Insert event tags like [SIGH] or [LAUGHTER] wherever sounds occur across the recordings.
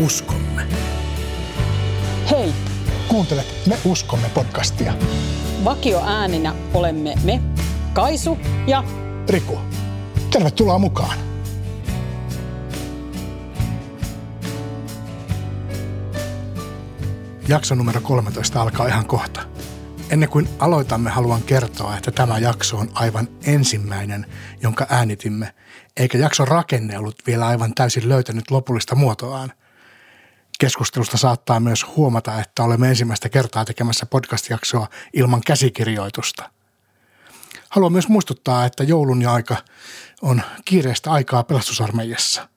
uskomme. Hei! Kuuntelet Me uskomme podcastia. Vakio ääninä olemme me, Kaisu ja Riku, tervetuloa mukaan. Jakso numero 13 alkaa ihan kohta. Ennen kuin aloitamme, haluan kertoa, että tämä jakso on aivan ensimmäinen, jonka äänitimme, eikä jakson rakenne ollut vielä aivan täysin löytänyt lopullista muotoaan. Keskustelusta saattaa myös huomata, että olemme ensimmäistä kertaa tekemässä podcast-jaksoa ilman käsikirjoitusta. Haluan myös muistuttaa, että joulun aika on kiireistä aikaa pelastusarmeijassa.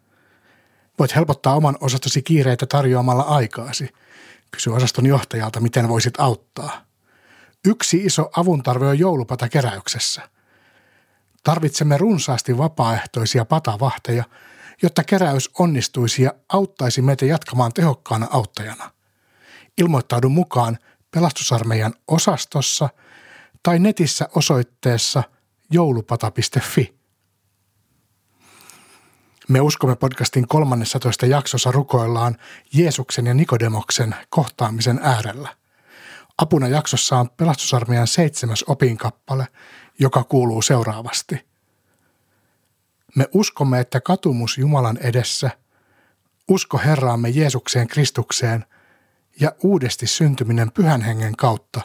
Voit helpottaa oman osastosi kiireitä tarjoamalla aikaasi. Kysy osaston johtajalta, miten voisit auttaa – Yksi iso avuntarve on joulupata keräyksessä. Tarvitsemme runsaasti vapaaehtoisia patavahteja, jotta keräys onnistuisi ja auttaisi meitä jatkamaan tehokkaana auttajana. Ilmoittaudu mukaan pelastusarmeijan osastossa tai netissä osoitteessa joulupata.fi. Me uskomme podcastin 13 jaksossa rukoillaan Jeesuksen ja Nikodemoksen kohtaamisen äärellä – Apuna jaksossa on pelastusarmeijan seitsemäs opinkappale, joka kuuluu seuraavasti. Me uskomme, että katumus Jumalan edessä, usko Herraamme Jeesukseen Kristukseen ja uudesti syntyminen pyhän hengen kautta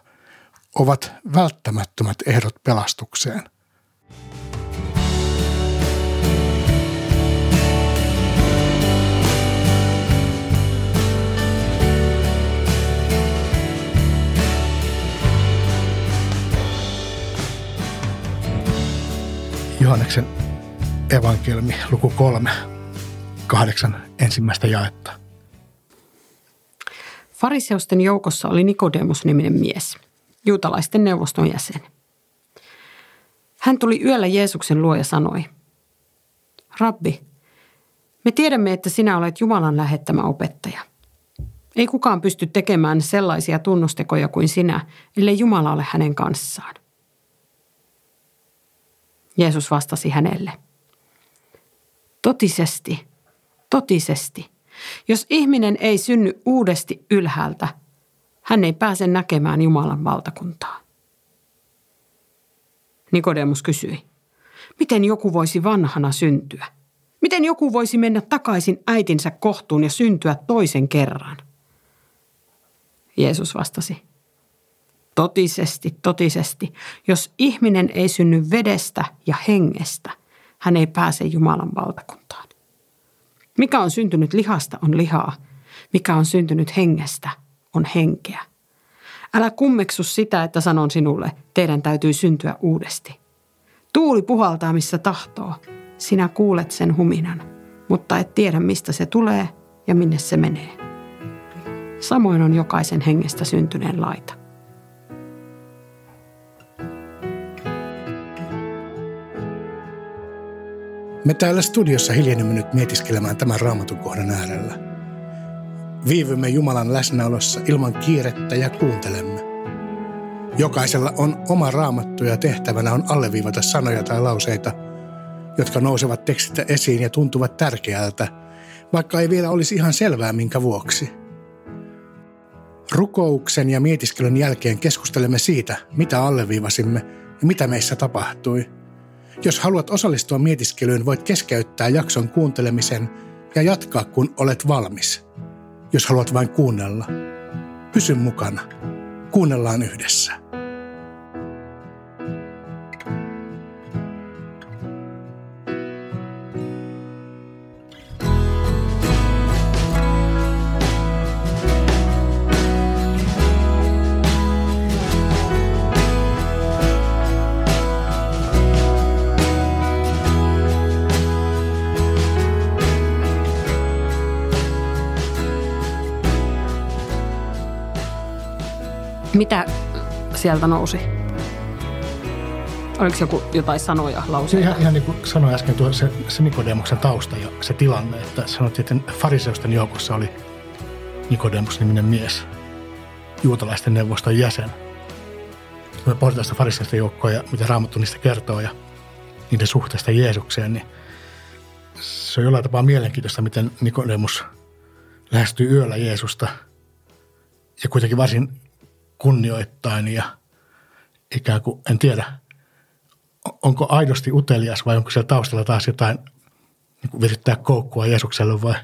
ovat välttämättömät ehdot pelastukseen – Johanneksen evankeliumi, luku kolme, kahdeksan ensimmäistä jaetta. Fariseusten joukossa oli Nikodemus-niminen mies, juutalaisten neuvoston jäsen. Hän tuli yöllä Jeesuksen luo ja sanoi, Rabbi, me tiedämme, että sinä olet Jumalan lähettämä opettaja. Ei kukaan pysty tekemään sellaisia tunnustekoja kuin sinä, ellei Jumala ole hänen kanssaan. Jeesus vastasi hänelle. Totisesti, totisesti. Jos ihminen ei synny uudesti ylhäältä, hän ei pääse näkemään Jumalan valtakuntaa. Nikodemus kysyi, miten joku voisi vanhana syntyä? Miten joku voisi mennä takaisin äitinsä kohtuun ja syntyä toisen kerran? Jeesus vastasi, Totisesti, totisesti, jos ihminen ei synny vedestä ja hengestä, hän ei pääse Jumalan valtakuntaan. Mikä on syntynyt lihasta on lihaa, mikä on syntynyt hengestä on henkeä. Älä kummeksu sitä, että sanon sinulle, teidän täytyy syntyä uudesti. Tuuli puhaltaa missä tahtoo. Sinä kuulet sen huminan, mutta et tiedä mistä se tulee ja minne se menee. Samoin on jokaisen hengestä syntyneen laita. Me täällä studiossa hiljennymme nyt mietiskelemään tämän raamatun kohdan äärellä. Viivymme Jumalan läsnäolossa ilman kiirettä ja kuuntelemme. Jokaisella on oma raamattu ja tehtävänä on alleviivata sanoja tai lauseita, jotka nousevat tekstistä esiin ja tuntuvat tärkeältä, vaikka ei vielä olisi ihan selvää minkä vuoksi. Rukouksen ja mietiskelyn jälkeen keskustelemme siitä, mitä alleviivasimme ja mitä meissä tapahtui – jos haluat osallistua mietiskelyyn, voit keskeyttää jakson kuuntelemisen ja jatkaa, kun olet valmis. Jos haluat vain kuunnella, pysy mukana. Kuunnellaan yhdessä. Mitä sieltä nousi? Oliko joku jotain sanoja, lauseita? Ihan, ihan niin kuin sanoin äsken, tuo se, se Nikodemuksen tausta ja se tilanne, että sanottiin, että fariseusten joukossa oli Nikodemus-niminen mies, juutalaisten neuvoston jäsen. Kun me pohditaan sitä fariseusten joukkoa ja mitä Raamattu niistä kertoo ja niiden suhteesta Jeesukseen, niin se on jollain tapaa mielenkiintoista, miten Nikodemus lähestyy yöllä Jeesusta ja kuitenkin varsin kunnioittain ja ikään kuin, en tiedä, onko aidosti utelias vai onko siellä taustalla taas jotain niin kuin virittää koukkua Jeesukselle vai,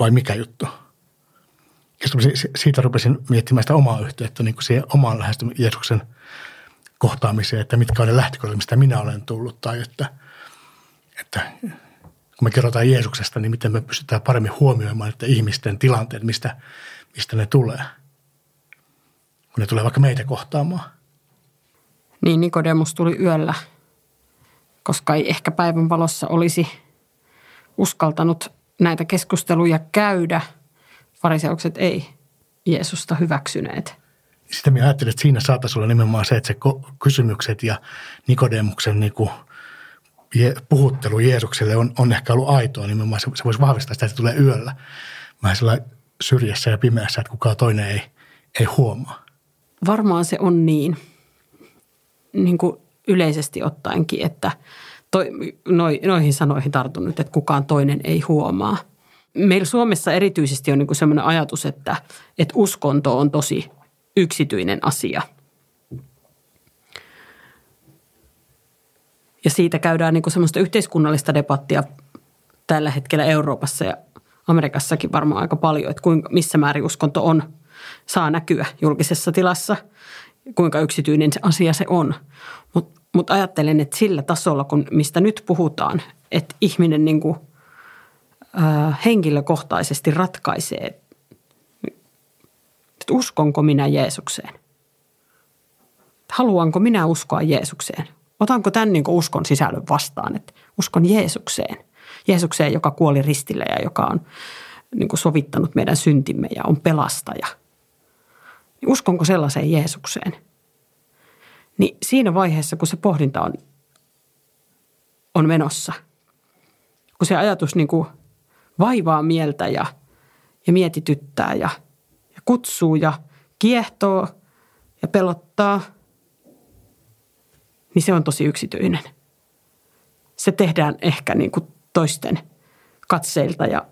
vai mikä juttu. Ja siitä rupesin miettimään sitä omaa yhteyttä niin kuin siihen omaan lähestymiseen Jeesuksen kohtaamiseen, että mitkä on ne lähtökohdat, mistä minä olen tullut tai että, että kun me kerrotaan Jeesuksesta, niin miten me pystytään paremmin huomioimaan että ihmisten tilanteet, mistä, mistä ne tulee, kun ne tulee vaikka meitä kohtaamaan. Niin Nikodemus tuli yöllä, koska ei ehkä päivän valossa olisi uskaltanut näitä keskusteluja käydä. Fariseukset ei Jeesusta hyväksyneet. Sitä minä ajattelin, että siinä saataisiin olla nimenomaan se, että se kysymykset ja Nikodemuksen niin kuin puhuttelu Jeesukselle on, on ehkä ollut aitoa nimenomaan. Se, se voisi vahvistaa sitä, että se tulee yöllä. Vähän sellainen syrjässä ja pimeässä, että kukaan toinen ei, ei huomaa. Varmaan se on niin, niin kuin yleisesti ottaenkin, että toi, noi, noihin sanoihin tartun nyt, että kukaan toinen ei huomaa. Meillä Suomessa erityisesti on niin sellainen ajatus, että, että uskonto on tosi yksityinen asia – Ja siitä käydään niin semmoista yhteiskunnallista debattia tällä hetkellä Euroopassa ja Amerikassakin varmaan aika paljon, että kuinka, missä määrin uskonto on, saa näkyä julkisessa tilassa, kuinka yksityinen asia se on. Mutta mut ajattelen, että sillä tasolla, kun mistä nyt puhutaan, että ihminen niin kuin, henkilökohtaisesti ratkaisee, että uskonko minä Jeesukseen. Haluanko minä uskoa Jeesukseen? Otanko tämän niin uskon sisällön vastaan, että uskon Jeesukseen. Jeesukseen, joka kuoli ristille ja joka on niin sovittanut meidän syntimme ja on pelastaja. Uskonko sellaiseen Jeesukseen? Niin siinä vaiheessa, kun se pohdinta on, on menossa, kun se ajatus niin kuin vaivaa mieltä ja, ja mietityttää ja, ja kutsuu ja kiehtoo ja pelottaa – niin se on tosi yksityinen. Se tehdään ehkä niin kuin toisten katseilta ja,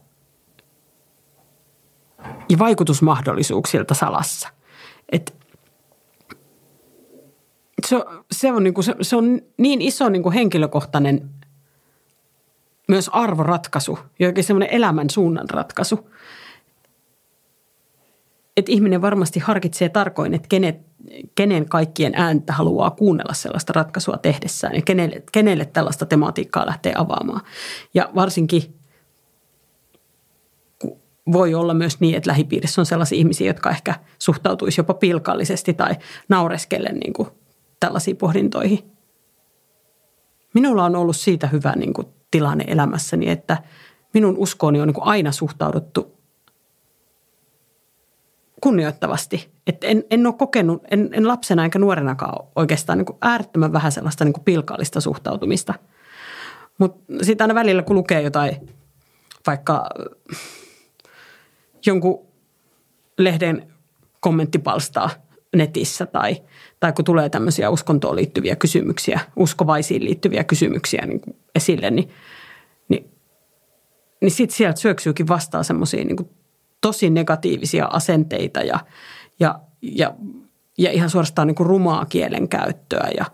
ja vaikutusmahdollisuuksilta salassa. Et se, se, on niin kuin, se, se on niin iso niin kuin henkilökohtainen myös arvoratkaisu, jokin semmoinen elämän suunnan ratkaisu, että ihminen varmasti harkitsee tarkoin, että kenet, kenen kaikkien ääntä haluaa kuunnella sellaista ratkaisua tehdessään ja kenelle, kenelle tällaista tematiikkaa lähtee avaamaan. Ja varsinkin voi olla myös niin, että lähipiirissä on sellaisia ihmisiä, jotka ehkä suhtautuisi jopa pilkallisesti tai naureskellen niin kuin tällaisiin pohdintoihin. Minulla on ollut siitä hyvä niin kuin tilanne elämässäni, että minun uskooni on niin kuin aina suhtauduttu kunnioittavasti. Että en, en ole kokenut, en, en lapsena eikä nuorenakaan oikeastaan niin kuin äärettömän vähän sellaista niin kuin pilkallista suhtautumista. Mutta sitten aina välillä, kun lukee jotain, vaikka jonkun lehden kommenttipalstaa netissä tai, tai kun tulee tämmöisiä uskontoon liittyviä kysymyksiä, uskovaisiin liittyviä kysymyksiä niin kuin esille, niin, niin, niin sitten sieltä syöksyykin vastaan semmoisia niin tosi negatiivisia asenteita ja, ja, ja, ja ihan suorastaan niin kuin rumaa kielenkäyttöä ja,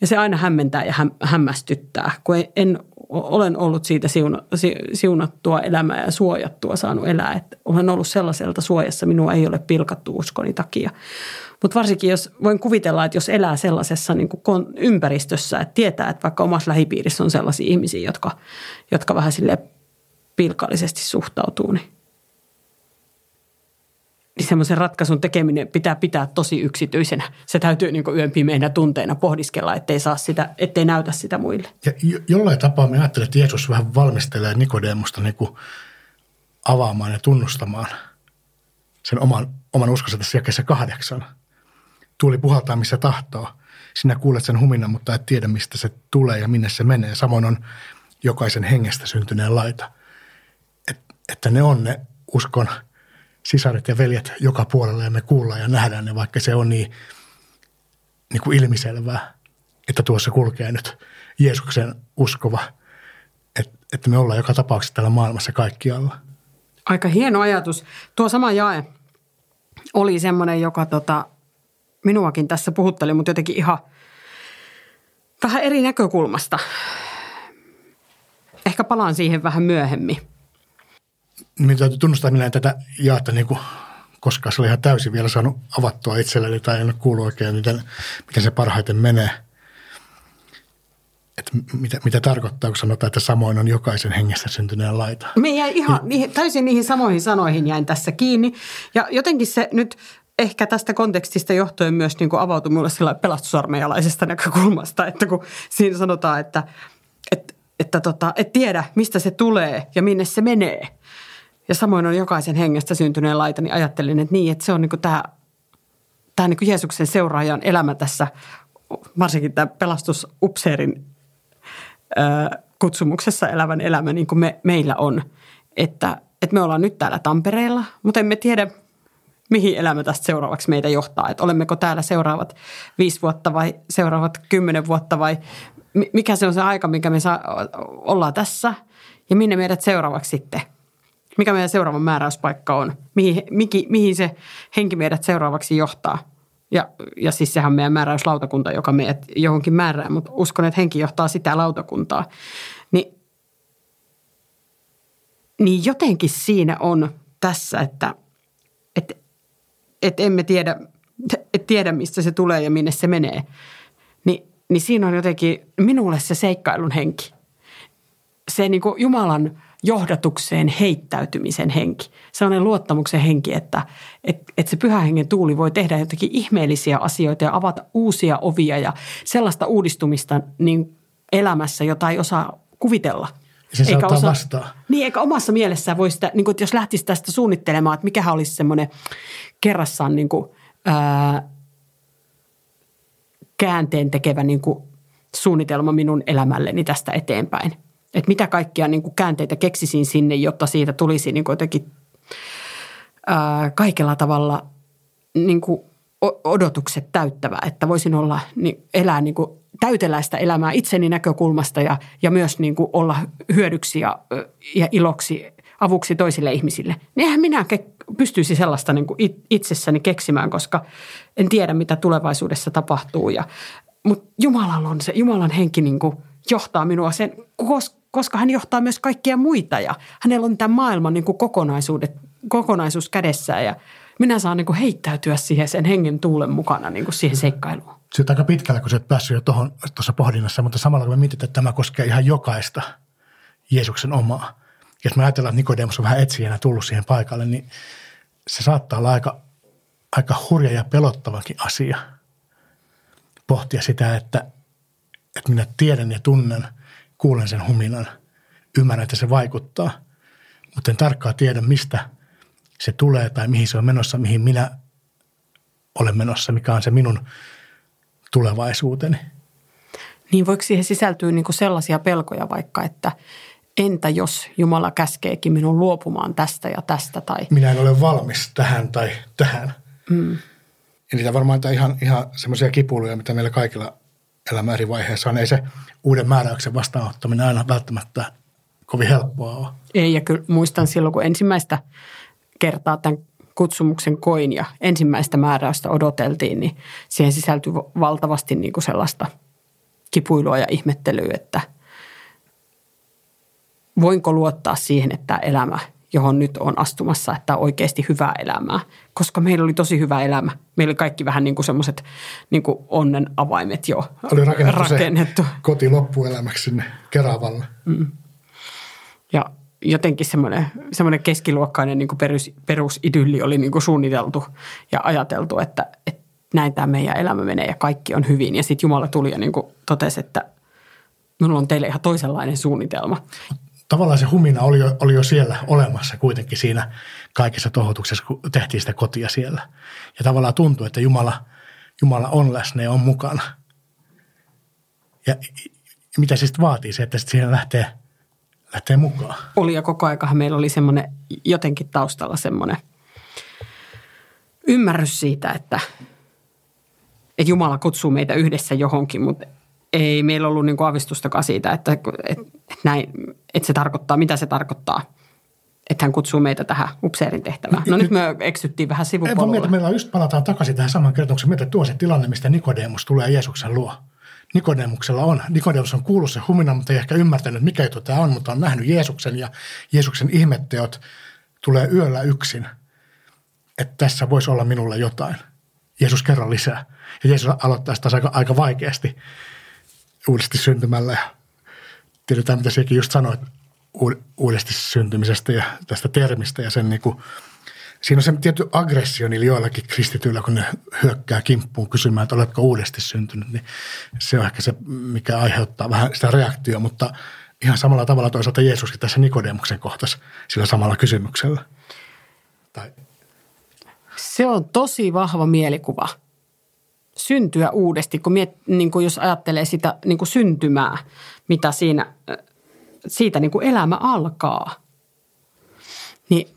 ja se aina hämmentää ja häm, hämmästyttää, kun en, olen ollut siitä siuna, siunattua elämää ja suojattua saanut elää. Että olen ollut sellaiselta suojassa, minua ei ole pilkattu uskoni takia. Mutta varsinkin jos voin kuvitella, että jos elää sellaisessa niin kuin ympäristössä, että tietää, että vaikka omassa lähipiirissä on sellaisia ihmisiä, jotka, jotka vähän sille pilkallisesti suhtautuu, niin niin semmoisen ratkaisun tekeminen pitää pitää tosi yksityisenä. Se täytyy niin yön pimeinä tunteina pohdiskella, ettei, saa sitä, ettei näytä sitä muille. Ja jo, jollain tapaa me ajattelen, että Jeesus vähän valmistelee Nikodemusta niin avaamaan ja tunnustamaan sen oman, oman uskonsa tässä jakeessa kahdeksan. Tuuli puhaltaa, missä tahtoo. Sinä kuulet sen huminan, mutta et tiedä, mistä se tulee ja minne se menee. Samoin on jokaisen hengestä syntyneen laita. Et, että ne on ne uskon – sisaret ja veljet joka puolella ja me kuullaan ja nähdään ne, vaikka se on niin, niin kuin ilmiselvää, että tuossa kulkee nyt Jeesuksen uskova, että, että me ollaan joka tapauksessa täällä maailmassa kaikkialla. Aika hieno ajatus. Tuo sama jae oli semmoinen, joka tota, minuakin tässä puhutteli, mutta jotenkin ihan vähän eri näkökulmasta. Ehkä palaan siihen vähän myöhemmin. Minun täytyy tunnustaa, minä en tätä jaetta niin kuin koskaan se oli ihan täysin vielä saanut avattua itselleni tai en ole kuullut oikein, miten, miten se parhaiten menee. Että mitä, mitä tarkoittaa, kun sanotaan, että samoin on jokaisen hengestä syntyneen laita. Me jäi ihan niihin, täysin niihin samoihin sanoihin jäin tässä kiinni. Ja jotenkin se nyt ehkä tästä kontekstista johtuen myös niin kuin avautui minulle sillä pelastusarmeijalaisesta näkökulmasta, että kun siinä sanotaan, että, että, että, tota, et tiedä, mistä se tulee ja minne se menee. Ja samoin on jokaisen hengestä syntyneen laita, niin ajattelin, että niin, että se on niin tämä, tämä niin Jeesuksen seuraajan elämä tässä, varsinkin tämä pelastusupseerin kutsumuksessa elävän elämä, niin kuin me, meillä on. Että, että me ollaan nyt täällä Tampereella, mutta emme tiedä, mihin elämä tästä seuraavaksi meitä johtaa. Että olemmeko täällä seuraavat viisi vuotta vai seuraavat kymmenen vuotta vai mikä se on se aika, mikä me saa, ollaan tässä ja minne meidät seuraavaksi sitten. Mikä meidän seuraava määräyspaikka on, mihin, mihin, mihin se henki meidät seuraavaksi johtaa. Ja, ja siis sehän on meidän määräyslautakunta, joka meidät johonkin määrää, mutta uskon, että henki johtaa sitä lautakuntaa. Ni, niin jotenkin siinä on tässä, että, että, että emme tiedä, et tiedä, mistä se tulee ja minne se menee. Ni, niin siinä on jotenkin minulle se seikkailun henki. Se niin kuin Jumalan johdatukseen heittäytymisen henki. Sellainen luottamuksen henki, että, että, että se pyhä hengen tuuli voi tehdä jotakin ihmeellisiä asioita ja avata uusia ovia ja sellaista uudistumista niin elämässä, jota ei osaa kuvitella. Se eikä osaa, vastaan. Niin, eikä omassa mielessään voi sitä, niin kuin, että jos lähtisi tästä suunnittelemaan, että mikä olisi semmoinen kerrassaan niin kuin, ää, käänteen tekevä niin kuin suunnitelma minun elämälleni tästä eteenpäin – että mitä kaikkia niin kuin käänteitä keksisin sinne, jotta siitä tulisi niin kuin jotenkin ää, kaikella tavalla niin kuin odotukset täyttävä, että voisin olla, niin, elää niin kuin täyteläistä elämää itseni näkökulmasta ja, ja myös niin kuin olla hyödyksi ja, ja iloksi, avuksi toisille ihmisille. Niin minä ke- pystyisi sellaista niin kuin itsessäni keksimään, koska en tiedä, mitä tulevaisuudessa tapahtuu. Ja, mutta Jumalalla on se, Jumalan henki niin kuin johtaa minua sen, koska hän johtaa myös kaikkia muita ja hänellä on tämän maailman niin kuin kokonaisuudet, kokonaisuus kädessään ja minä saan niin kuin heittäytyä siihen sen hengen tuulen mukana niin kuin siihen seikkailuun. Se on aika pitkällä, kun sä et päässyt jo tuohon, tuossa pohdinnassa, mutta samalla kun me mietitään, että tämä koskee ihan jokaista Jeesuksen omaa. Jos me ajatellaan, että Nikodemus on vähän etsijänä tullut siihen paikalle, niin se saattaa olla aika, aika hurja ja pelottavakin asia pohtia sitä, että, että minä tiedän ja tunnen – kuulen sen huminan, ymmärrän, että se vaikuttaa, mutta en tarkkaan tiedä, mistä se tulee tai mihin se on menossa, mihin minä olen menossa, mikä on se minun tulevaisuuteni. Niin voiko siihen sisältyä niin kuin sellaisia pelkoja vaikka, että entä jos Jumala käskeekin minun luopumaan tästä ja tästä? Tai... Minä en ole valmis tähän tai tähän. Mm. Ja niitä varmaan ihan, ihan semmoisia kipuiluja, mitä meillä kaikilla elämän eri vaiheissa on. Ei se uuden määräyksen vastaanottaminen aina välttämättä kovin helppoa ole. Ei, ja kyllä muistan silloin, kun ensimmäistä kertaa tämän kutsumuksen koin ja ensimmäistä määräystä odoteltiin, niin siihen sisältyi valtavasti niin kuin sellaista kipuilua ja ihmettelyä, että voinko luottaa siihen, että elämä – johon nyt on astumassa, että on oikeasti hyvää elämää. Koska meillä oli tosi hyvä elämä. Meillä oli kaikki vähän niin kuin semmoiset niin kuin onnen avaimet jo oli rakennettu. rakennettu. Se koti loppuelämäksi sinne Keravalle. Mm. Ja jotenkin semmoinen, semmoinen keskiluokkainen niin kuin perus, perusidylli oli niin kuin suunniteltu ja ajateltu, että, että näin tämä meidän elämä menee ja kaikki on hyvin. Ja sitten Jumala tuli ja niin kuin totesi, että minulla on teille ihan toisenlainen suunnitelma tavallaan se humina oli jo, oli jo siellä olemassa kuitenkin siinä kaikessa tohotuksessa, kun tehtiin sitä kotia siellä. Ja tavallaan tuntuu, että Jumala, Jumala on läsnä ja on mukana. Ja mitä sitten vaatii se, että sitten siihen lähtee, lähtee mukaan? Oli ja koko ajan meillä oli semmoinen jotenkin taustalla semmoinen ymmärrys siitä, että, että Jumala kutsuu meitä yhdessä johonkin, mutta ei meillä ollut niin kuin avistustakaan siitä, että, että, näin, että se tarkoittaa, mitä se tarkoittaa. että hän kutsuu meitä tähän upseerin tehtävään. No nyt me eksyttiin vähän Ei sivupolulle. mieti, meillä on just palataan takaisin tähän samaan kertomukseen. Mieti tuo se tilanne, mistä Nikodemus tulee Jeesuksen luo. Nikodemuksella on. Nikodemus on kuullut se humina, mutta ei ehkä ymmärtänyt, mikä juttu tämä on, mutta on nähnyt Jeesuksen ja Jeesuksen ihmetteot tulee yöllä yksin. Että tässä voisi olla minulle jotain. Jeesus kerran lisää. Ja Jeesus aloittaa sitä aika, aika vaikeasti uudesti syntymällä. Ja tiedetään, mitä sekin just sanoit uud- uudesti syntymisestä ja tästä termistä ja sen niin kuin, siinä on se tietty aggressio niillä joillakin kristityillä, kun ne hyökkää kimppuun kysymään, että oletko uudesti syntynyt, niin se on ehkä se, mikä aiheuttaa vähän sitä reaktiota, mutta ihan samalla tavalla toisaalta Jeesuskin tässä Nikodemuksen kohtasi sillä samalla kysymyksellä. Tai Se on tosi vahva mielikuva. Syntyä uudesti, kun miet, niin kuin jos ajattelee sitä niin kuin syntymää, mitä siinä, siitä niin kuin elämä alkaa. Niin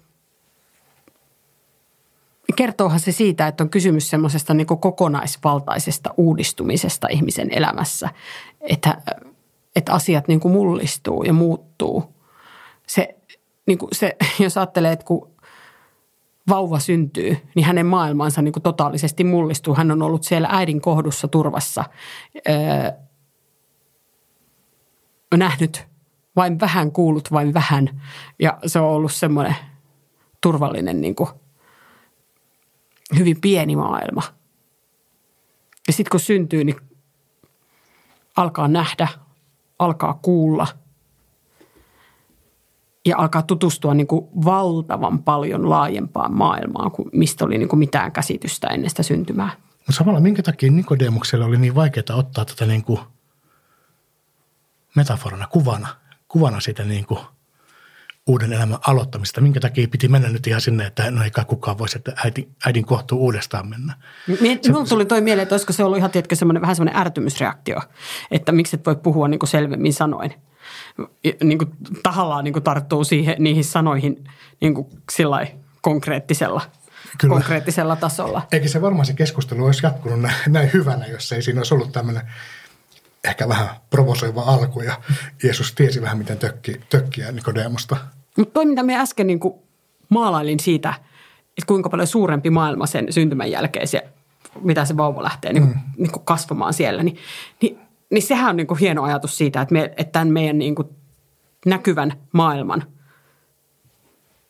kertoohan se siitä, että on kysymys semmoisesta niin kokonaisvaltaisesta uudistumisesta ihmisen elämässä, että, että asiat niin kuin mullistuu ja muuttuu. Se, niin kuin se, [LAUGHS] jos ajattelee, että kun vauva syntyy, niin hänen maailmansa niin kuin totaalisesti mullistuu. Hän on ollut siellä äidin kohdussa turvassa, öö, nähnyt vain vähän, kuullut vain vähän. Ja se on ollut semmoinen turvallinen, niin kuin, hyvin pieni maailma. Ja sitten kun syntyy, niin alkaa nähdä, alkaa kuulla – ja alkaa tutustua niin kuin valtavan paljon laajempaan maailmaan, kuin mistä oli niin kuin mitään käsitystä ennen sitä syntymää. Mutta samalla minkä takia Nikodemukselle oli niin vaikeaa ottaa tätä niin kuin metaforana, kuvana, kuvana siitä niin kuin uuden elämän aloittamista. Minkä takia piti mennä nyt ihan sinne, että no ei kai kukaan voisi, että äidin, äidin kohtuu uudestaan mennä. Minulla tuli toi mieleen, että olisiko se ollut ihan tiedätkö, semmoinen, vähän semmoinen ärtymysreaktio, että miksi et voi puhua niin kuin selvemmin sanoin. Niin kuin tahallaan niin kuin tarttuu siihen, niihin sanoihin niin kuin konkreettisella, Kyllä. konkreettisella tasolla. Eikä se varmaan se keskustelu olisi jatkunut näin, näin hyvänä, jos ei siinä olisi ollut tämmöinen ehkä vähän provosoiva alku ja Jeesus tiesi vähän, miten tökki, tökkiä Nikodemusta. Mutta toi, mitä me äsken niin kuin maalailin siitä, että kuinka paljon suurempi maailma sen syntymän jälkeen se, mitä se vauva lähtee niin kuin, mm. niin kuin kasvamaan siellä, niin, niin, niin sehän on niin kuin hieno ajatus siitä, että, me, että tämän meidän niin kuin näkyvän maailman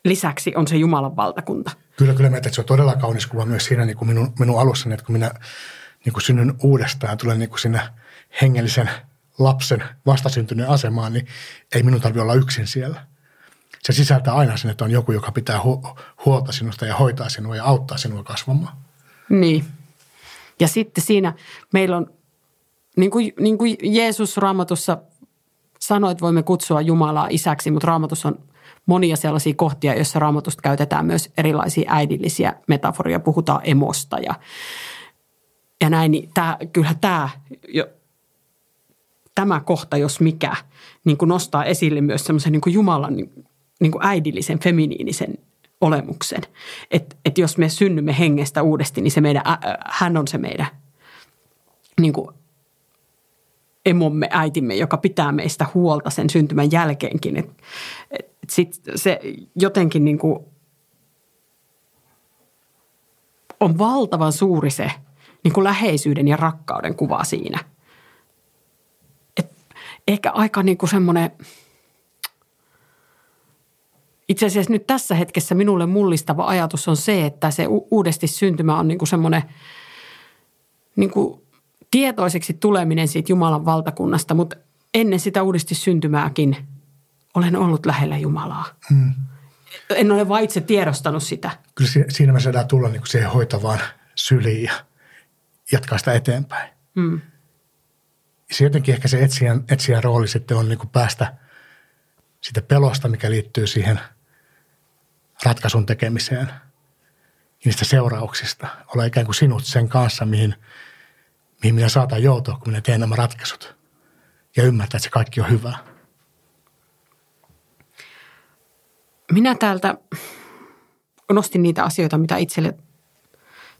lisäksi on se Jumalan valtakunta. Kyllä, kyllä, että se on todella kaunis kuva myös siinä niin kuin minun, minun alussani, että kun minä niin kuin synnyn uudestaan, tulen niin kuin sinne hengellisen lapsen vastasyntyneen asemaan, niin ei minun tarvitse olla yksin siellä. Se sisältää aina sen, että on joku, joka pitää hu- huolta sinusta ja hoitaa sinua ja auttaa sinua kasvamaan. Niin. Ja sitten siinä meillä on, niin kuin, niin kuin Jeesus raamatussa sanoi, että voimme kutsua Jumalaa isäksi, mutta raamatussa on monia sellaisia kohtia, joissa raamatusta käytetään myös erilaisia äidillisiä metaforia. Puhutaan emosta ja, ja näin. Niin tämä, kyllähän tämä, jo, tämä kohta, jos mikä, niin kuin nostaa esille myös semmoisen niin Jumalan niin, kuin äidillisen, feminiinisen olemuksen. Että et jos me synnymme hengestä uudesti, niin se meidän, hän on se meidän niin kuin emomme, äitimme, joka pitää meistä huolta sen syntymän jälkeenkin. Et, et sit se jotenkin niin on valtavan suuri se niin läheisyyden ja rakkauden kuva siinä. Et ehkä aika niin semmoinen, itse asiassa nyt tässä hetkessä minulle mullistava ajatus on se, että se uudesti syntymä on niin semmoinen niin tietoiseksi tuleminen siitä Jumalan valtakunnasta, mutta ennen sitä uudesti syntymääkin olen ollut lähellä Jumalaa. Mm. En ole vain itse tiedostanut sitä. Kyllä siinä me saadaan tulla niin kuin siihen hoitavaan syliin ja jatkaa sitä eteenpäin. Mm. Se jotenkin ehkä se etsijän, etsijän rooli sitten on niin kuin päästä sitä pelosta, mikä liittyy siihen ratkaisun tekemiseen, niistä seurauksista. Olla ikään kuin sinut sen kanssa, mihin, mihin minä saatan joutua, kun minä teen nämä ratkaisut. Ja ymmärtää, että se kaikki on hyvää. Minä täältä nostin niitä asioita, mitä itselle,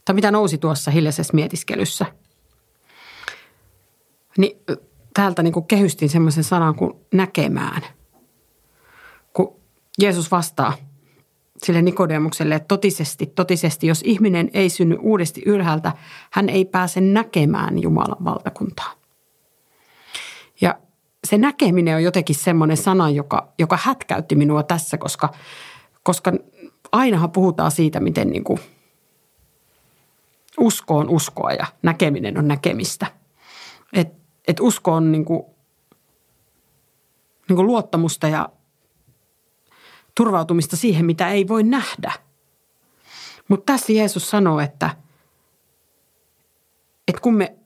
tai mitä nousi tuossa hiljaisessa mietiskelyssä. Niin täältä niin kuin kehystin semmoisen sanan kuin näkemään. Kun Jeesus vastaa sille Nikodemukselle, että totisesti, totisesti, jos ihminen ei synny uudesti ylhäältä, hän ei pääse näkemään Jumalan valtakuntaa. Ja se näkeminen on jotenkin semmoinen sana, joka, joka hätkäytti minua tässä, koska, koska ainahan puhutaan siitä, miten niin kuin usko on uskoa ja näkeminen on näkemistä. Et, et usko on niin kuin, niin kuin luottamusta ja turvautumista siihen, mitä ei voi nähdä. Mutta tässä Jeesus sanoo, että, että kun me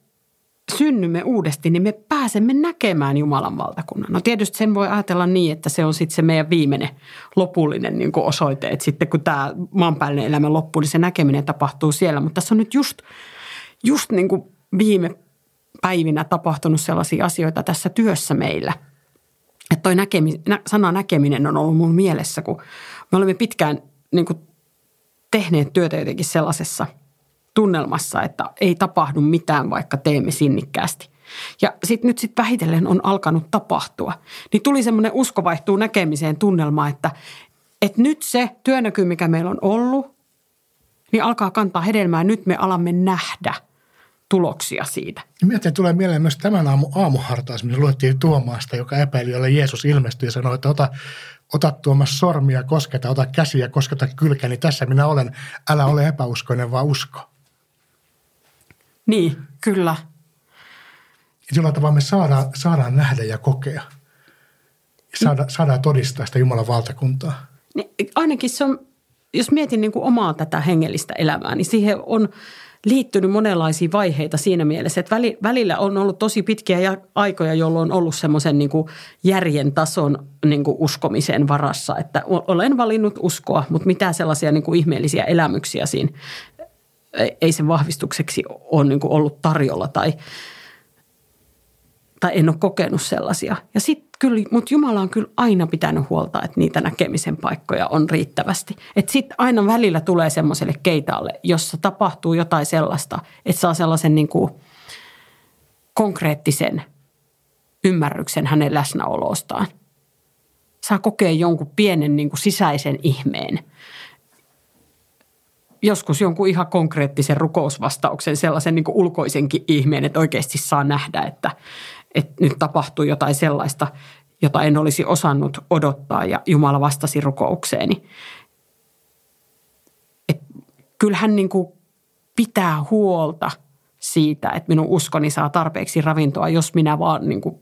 synnymme uudesti, niin me pääsemme näkemään Jumalan valtakunnan. No tietysti sen voi ajatella niin, että se on sitten se meidän viimeinen lopullinen niin osoite, että sitten kun tämä maanpäällinen elämä loppuu, niin se näkeminen tapahtuu siellä. Mutta tässä on nyt just, just niin kuin viime päivinä tapahtunut sellaisia asioita tässä työssä meillä. Että toi näkemi, sana näkeminen on ollut mun mielessä, kun me olemme pitkään niin kuin tehneet työtä jotenkin sellaisessa – tunnelmassa, että ei tapahdu mitään, vaikka teemme sinnikkäästi. Ja sitten nyt sitten vähitellen on alkanut tapahtua. Niin tuli semmoinen usko vaihtuu näkemiseen tunnelma, että, että nyt se työnäky, mikä meillä on ollut, niin alkaa kantaa hedelmää. Nyt me alamme nähdä tuloksia siitä. Mietin, tulee mieleen myös tämän aamu, aamuhartaus, missä luettiin Tuomaasta, joka epäili, jolle Jeesus ilmestyi ja sanoi, että ota, ota Tuomas sormia, kosketa, ota käsiä, kosketa kylkeä, niin tässä minä olen. Älä ole epäuskoinen, vaan usko. Niin, kyllä. Jollain tavalla me saadaan, saadaan nähdä ja kokea. Saada, saadaan todistaa sitä Jumalan valtakuntaa. Niin, ainakin se on, jos mietin niin kuin omaa tätä hengellistä elämää, niin siihen on liittynyt monenlaisia vaiheita siinä mielessä, että välillä on ollut tosi pitkiä aikoja, jolloin on ollut semmoisen niin järjen tason niin kuin uskomisen varassa, että olen valinnut uskoa, mutta mitään sellaisia niin kuin ihmeellisiä elämyksiä siinä ei sen vahvistukseksi ole niin ollut tarjolla tai, tai en ole kokenut sellaisia. Ja sitten kyllä, mutta Jumala on kyllä aina pitänyt huolta, että niitä näkemisen paikkoja on riittävästi. Että sitten aina välillä tulee semmoiselle keitaalle, jossa tapahtuu jotain sellaista, että saa sellaisen niin kuin konkreettisen ymmärryksen hänen läsnäolostaan. Saa kokea jonkun pienen niin kuin sisäisen ihmeen – joskus jonkun ihan konkreettisen rukousvastauksen, sellaisen niin kuin ulkoisenkin ihmeen, että oikeasti saa nähdä, että, että nyt tapahtuu jotain sellaista, jota en olisi osannut odottaa ja Jumala vastasi rukoukseeni. Et kyllähän niin kuin pitää huolta siitä, että minun uskoni saa tarpeeksi ravintoa, jos minä vaan niin kuin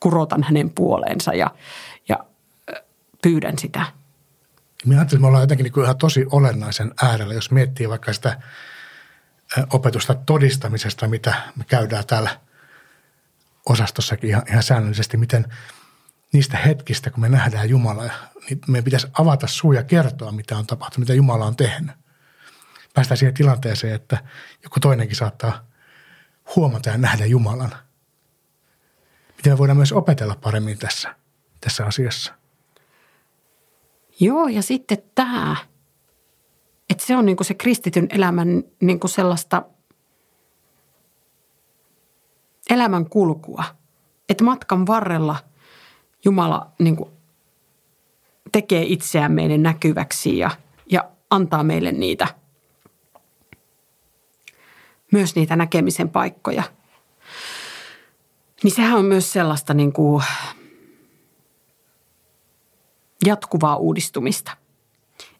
kurotan hänen puoleensa ja, ja pyydän sitä – minä ajattelin, että me ollaan jotenkin niin ihan tosi olennaisen äärellä, jos miettii vaikka sitä opetusta todistamisesta, mitä me käydään täällä osastossakin ihan, ihan säännöllisesti, miten niistä hetkistä, kun me nähdään Jumalaa, niin meidän pitäisi avata suu ja kertoa, mitä on tapahtunut, mitä Jumala on tehnyt. Päästään siihen tilanteeseen, että joku toinenkin saattaa huomata ja nähdä Jumalan. Miten me voidaan myös opetella paremmin tässä, tässä asiassa – Joo, ja sitten tämä, että se on niin kuin se kristityn elämän niin kuin sellaista elämän kulkua. Että matkan varrella Jumala niin kuin tekee itseään meille näkyväksi ja, ja antaa meille niitä, myös niitä näkemisen paikkoja. Niin sehän on myös sellaista niin kuin – jatkuvaa uudistumista.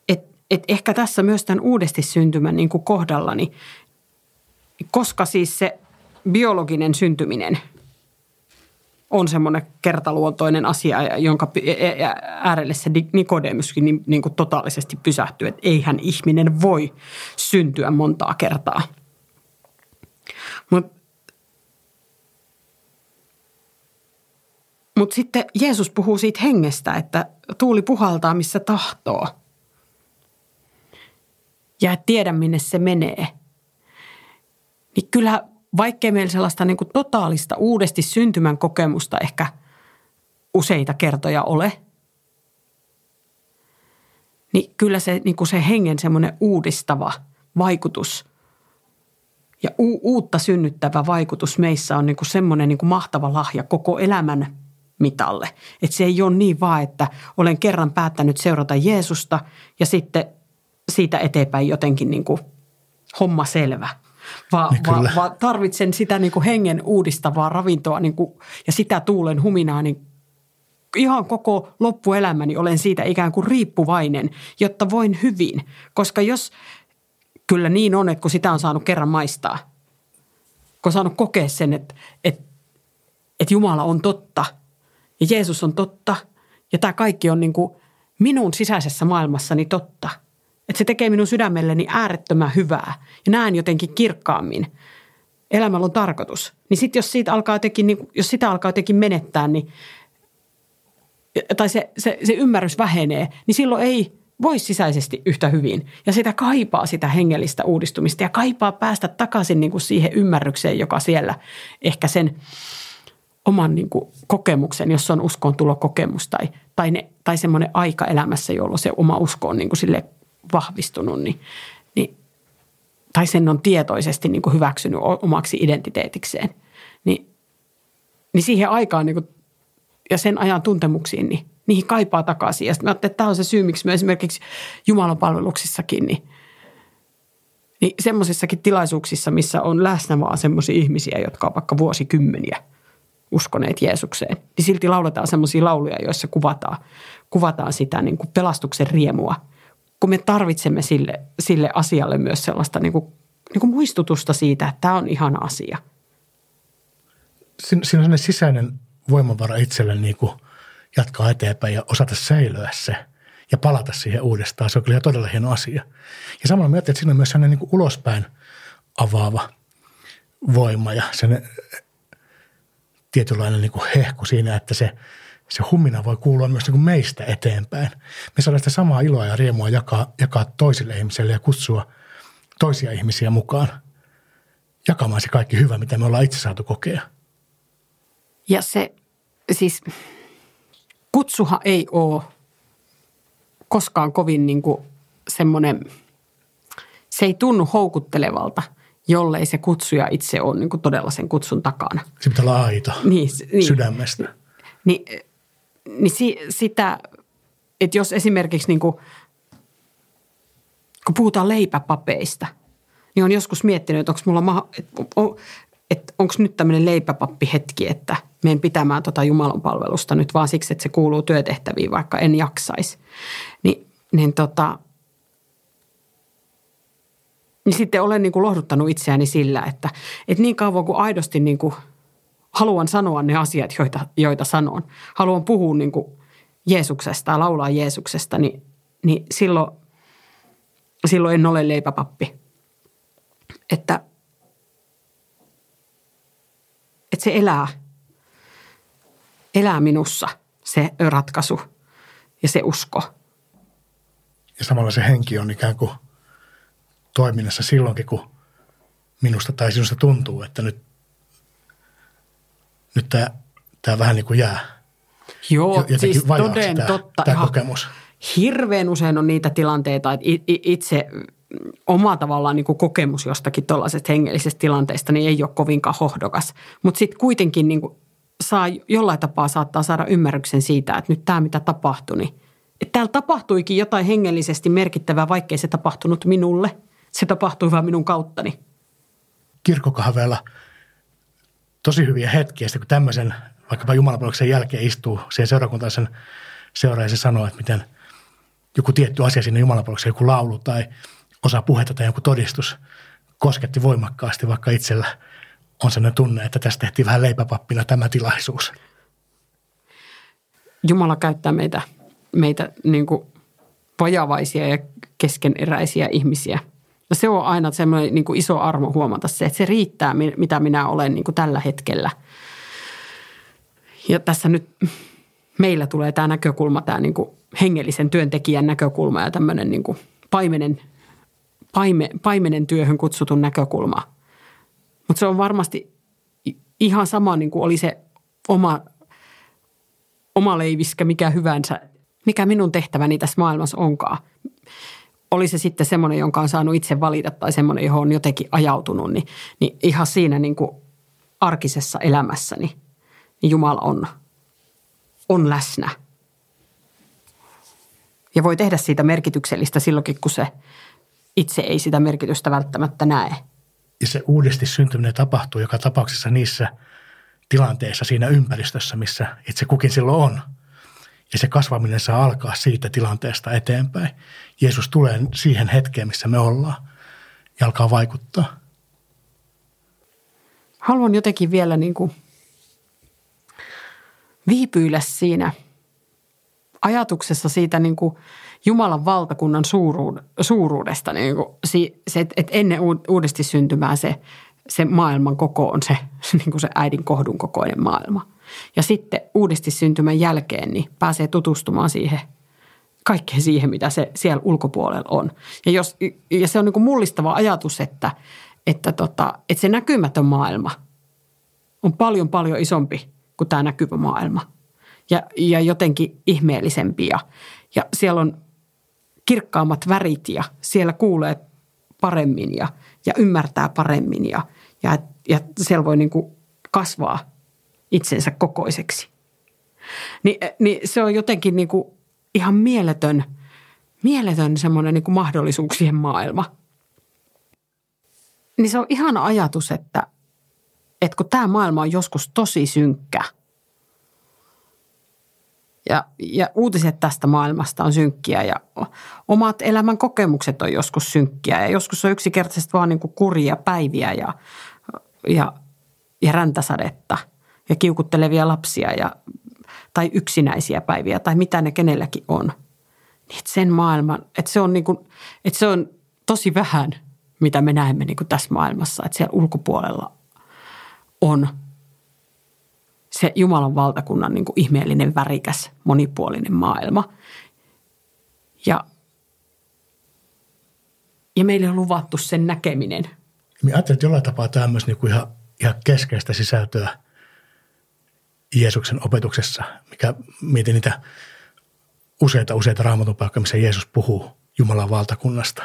Et, et ehkä tässä myös tämän uudesti syntymän niin kuin kohdallani, koska siis se biologinen syntyminen on semmoinen kertaluontoinen asia, jonka e, e, äärelle se Nikodemuskin niin, niin kuin totaalisesti pysähtyy, että eihän ihminen voi syntyä montaa kertaa. Mutta Mutta sitten Jeesus puhuu siitä hengestä, että tuuli puhaltaa missä tahtoo. Ja et tiedä minne se menee. Niin kyllä vaikkei meillä sellaista niin kuin totaalista uudesti syntymän kokemusta ehkä useita kertoja ole, niin kyllä se, niin kuin se hengen semmoinen uudistava vaikutus ja u- uutta synnyttävä vaikutus meissä on niin kuin semmoinen niin kuin mahtava lahja koko elämän mitalle. Että se ei ole niin vaan, että olen kerran päättänyt seurata Jeesusta ja sitten siitä eteenpäin jotenkin niin kuin homma selvä. Vaan va, va tarvitsen sitä niin kuin hengen uudistavaa ravintoa niin kuin, ja sitä tuulen huminaa niin ihan koko loppuelämäni olen siitä ikään kuin riippuvainen, jotta voin hyvin. Koska jos, kyllä niin on, että kun sitä on saanut kerran maistaa, kun on saanut kokea sen, että, että, että Jumala on totta ja Jeesus on totta ja tämä kaikki on niin kuin minun sisäisessä maailmassani totta. Että se tekee minun sydämelleni äärettömän hyvää ja näen jotenkin kirkkaammin. Elämällä on tarkoitus. Niin sitten jos, siitä alkaa jotenkin, niin, jos sitä alkaa jotenkin menettää, niin tai se, se, se ymmärrys vähenee, niin silloin ei voi sisäisesti yhtä hyvin. Ja sitä kaipaa sitä hengellistä uudistumista ja kaipaa päästä takaisin niin kuin siihen ymmärrykseen, joka siellä ehkä sen oman niin kuin kokemuksen, jos on uskoon tulo kokemus tai, tai, ne, tai semmoinen aika elämässä, jolloin se oma usko on niin kuin sille vahvistunut, niin, niin, tai sen on tietoisesti niin kuin hyväksynyt omaksi identiteetikseen, niin, niin siihen aikaan niin kuin ja sen ajan tuntemuksiin, niin niihin kaipaa takaisin. Ja mä että tämä on se syy, miksi me esimerkiksi Jumalan palveluksissakin, niin, niin semmoisissakin tilaisuuksissa, missä on läsnä vaan semmoisia ihmisiä, jotka on vaikka vuosikymmeniä uskoneet Jeesukseen, niin silti lauletaan semmoisia lauluja, joissa kuvataan, kuvataan sitä niin kuin pelastuksen riemua, kun me tarvitsemme sille, sille asialle myös sellaista niin kuin, niin kuin muistutusta siitä, että tämä on ihana asia. Siinä on sellainen sisäinen voimavara itselle niin kuin jatkaa eteenpäin ja osata säilyä se ja palata siihen uudestaan. Se on kyllä todella hieno asia. Ja samalla mä että siinä on myös sellainen niin kuin ulospäin avaava voima ja sellainen tietynlainen niin kuin hehku siinä, että se, se humina voi kuulua myös niin meistä eteenpäin. Me saadaan sitä samaa iloa ja riemua jakaa, jakaa toisille ihmisille ja kutsua toisia ihmisiä mukaan jakamaan se kaikki hyvä, mitä me ollaan itse saatu kokea. Ja se siis kutsuhan ei ole koskaan kovin niin kuin semmoinen, se ei tunnu houkuttelevalta, jollei se kutsuja itse ole niin kuin todella sen kutsun takana. Se pitää olla aito Niin, niin. sydämestä. Niin, niin si, sitä, että jos esimerkiksi niin kuin, kun puhutaan leipäpapeista, niin on joskus miettinyt, että onko mulla maha, että on, että onko nyt tämmöinen leipäpappihetki, että menen pitämään tota Jumalan palvelusta nyt vaan siksi, että se kuuluu työtehtäviin, vaikka en jaksaisi. Ni, niin tota, niin sitten olen niin kuin lohduttanut itseäni sillä, että, että niin kauan kuin aidosti niin kuin haluan sanoa ne asiat, joita, joita sanon, haluan puhua niin kuin Jeesuksesta ja laulaa Jeesuksesta, niin, niin silloin, silloin en ole leipäpappi. Että, että se elää, elää minussa se ratkaisu ja se usko. Ja samalla se henki on ikään kuin toiminnassa silloinkin, kun minusta tai sinusta tuntuu, että nyt, nyt tämä, tämä vähän niin kuin jää. Joo, Jotenkin siis toden tämä- totta. tämä ihan kokemus. Hirveän usein on niitä tilanteita, että itse oma tavallaan niin kuin kokemus jostakin tuollaisesta hengellisestä tilanteesta niin ei ole kovinkaan hohdokas. Mutta sitten kuitenkin niin kuin saa, jollain tapaa saattaa saada ymmärryksen siitä, että nyt tämä mitä tapahtui, niin että täällä tapahtuikin jotain hengellisesti merkittävää, vaikkei se tapahtunut minulle. Se tapahtui vaan minun kauttani. kirkkokahveella tosi hyviä hetkiä, sitten kun tämmöisen vaikkapa jumalapalveluksen jälkeen istuu siihen seurakuntaisen seuraan ja se sanoo, että miten joku tietty asia sinne jumalapalvelukseen, joku laulu tai osa puhetta tai joku todistus kosketti voimakkaasti, vaikka itsellä on sellainen tunne, että tästä tehtiin vähän leipäpappina tämä tilaisuus. Jumala käyttää meitä, meitä niin kuin vajavaisia ja keskeneräisiä ihmisiä. Se on aina semmoinen niin kuin iso armo huomata se, että se riittää, mi- mitä minä olen niin kuin tällä hetkellä. Ja tässä nyt meillä tulee tämä näkökulma, tämä niin kuin hengellisen työntekijän näkökulma ja tämmöinen niin kuin paimenen, paime, paimenen työhön kutsutun näkökulma. Mutta se on varmasti ihan sama, niin kuin oli se oma oma leiviskä, mikä hyvänsä, mikä minun tehtäväni tässä maailmassa onkaan. Oli se sitten semmoinen, jonka on saanut itse valita tai semmoinen, johon on jotenkin ajautunut, niin, niin ihan siinä niin kuin arkisessa elämässäni niin Jumala on on läsnä. Ja voi tehdä siitä merkityksellistä silloinkin, kun se itse ei sitä merkitystä välttämättä näe. Ja se uudesti syntyminen tapahtuu joka tapauksessa niissä tilanteissa siinä ympäristössä, missä itse kukin silloin on. Ja se kasvaminen saa alkaa siitä tilanteesta eteenpäin. Jeesus tulee siihen hetkeen, missä me ollaan ja alkaa vaikuttaa. Haluan jotenkin vielä niin kuin viipyillä siinä ajatuksessa siitä niin kuin Jumalan valtakunnan suuruudesta. Niin kuin se, että ennen uudesti syntymää se, se maailman koko on se, [LAUGHS] niin kuin se äidin kohdun kokoinen maailma. Ja sitten uudesti syntymän jälkeen niin pääsee tutustumaan siihen kaikkeen siihen, mitä se siellä ulkopuolella on. Ja, jos, ja se on niin kuin mullistava ajatus, että, että, tota, että se näkymätön maailma on paljon paljon isompi kuin tämä näkyvä maailma. Ja, ja jotenkin ihmeellisempi ja, ja siellä on kirkkaammat värit ja siellä kuulee paremmin ja, ja ymmärtää paremmin ja, ja, ja siellä voi niin kuin kasvaa itsensä kokoiseksi. Ni, niin se on jotenkin niin kuin ihan mieletön, mieletön semmoinen niin kuin mahdollisuuksien maailma. Niin se on ihan ajatus, että, että kun tämä maailma on joskus tosi synkkä – ja, ja uutiset tästä maailmasta on synkkiä ja omat elämän kokemukset on joskus synkkiä ja joskus on yksinkertaisesti vaan niin kuin kurjia päiviä ja, ja, ja räntäsadetta ja kiukuttelevia lapsia ja, tai yksinäisiä päiviä tai mitä ne kenelläkin on. Niin että sen maailman, että se on, niin kuin, että se on tosi vähän, mitä me näemme niin kuin tässä maailmassa, että siellä ulkopuolella on – se Jumalan valtakunnan niin kuin ihmeellinen, värikäs, monipuolinen maailma. Ja, ja meille on luvattu sen näkeminen. Minä ajattelen, että jollain tapaa tämä on myös niin kuin ihan, ihan keskeistä sisältöä Jeesuksen opetuksessa, mikä mietin niitä useita, useita raamatunpaikkoja, missä Jeesus puhuu Jumalan valtakunnasta.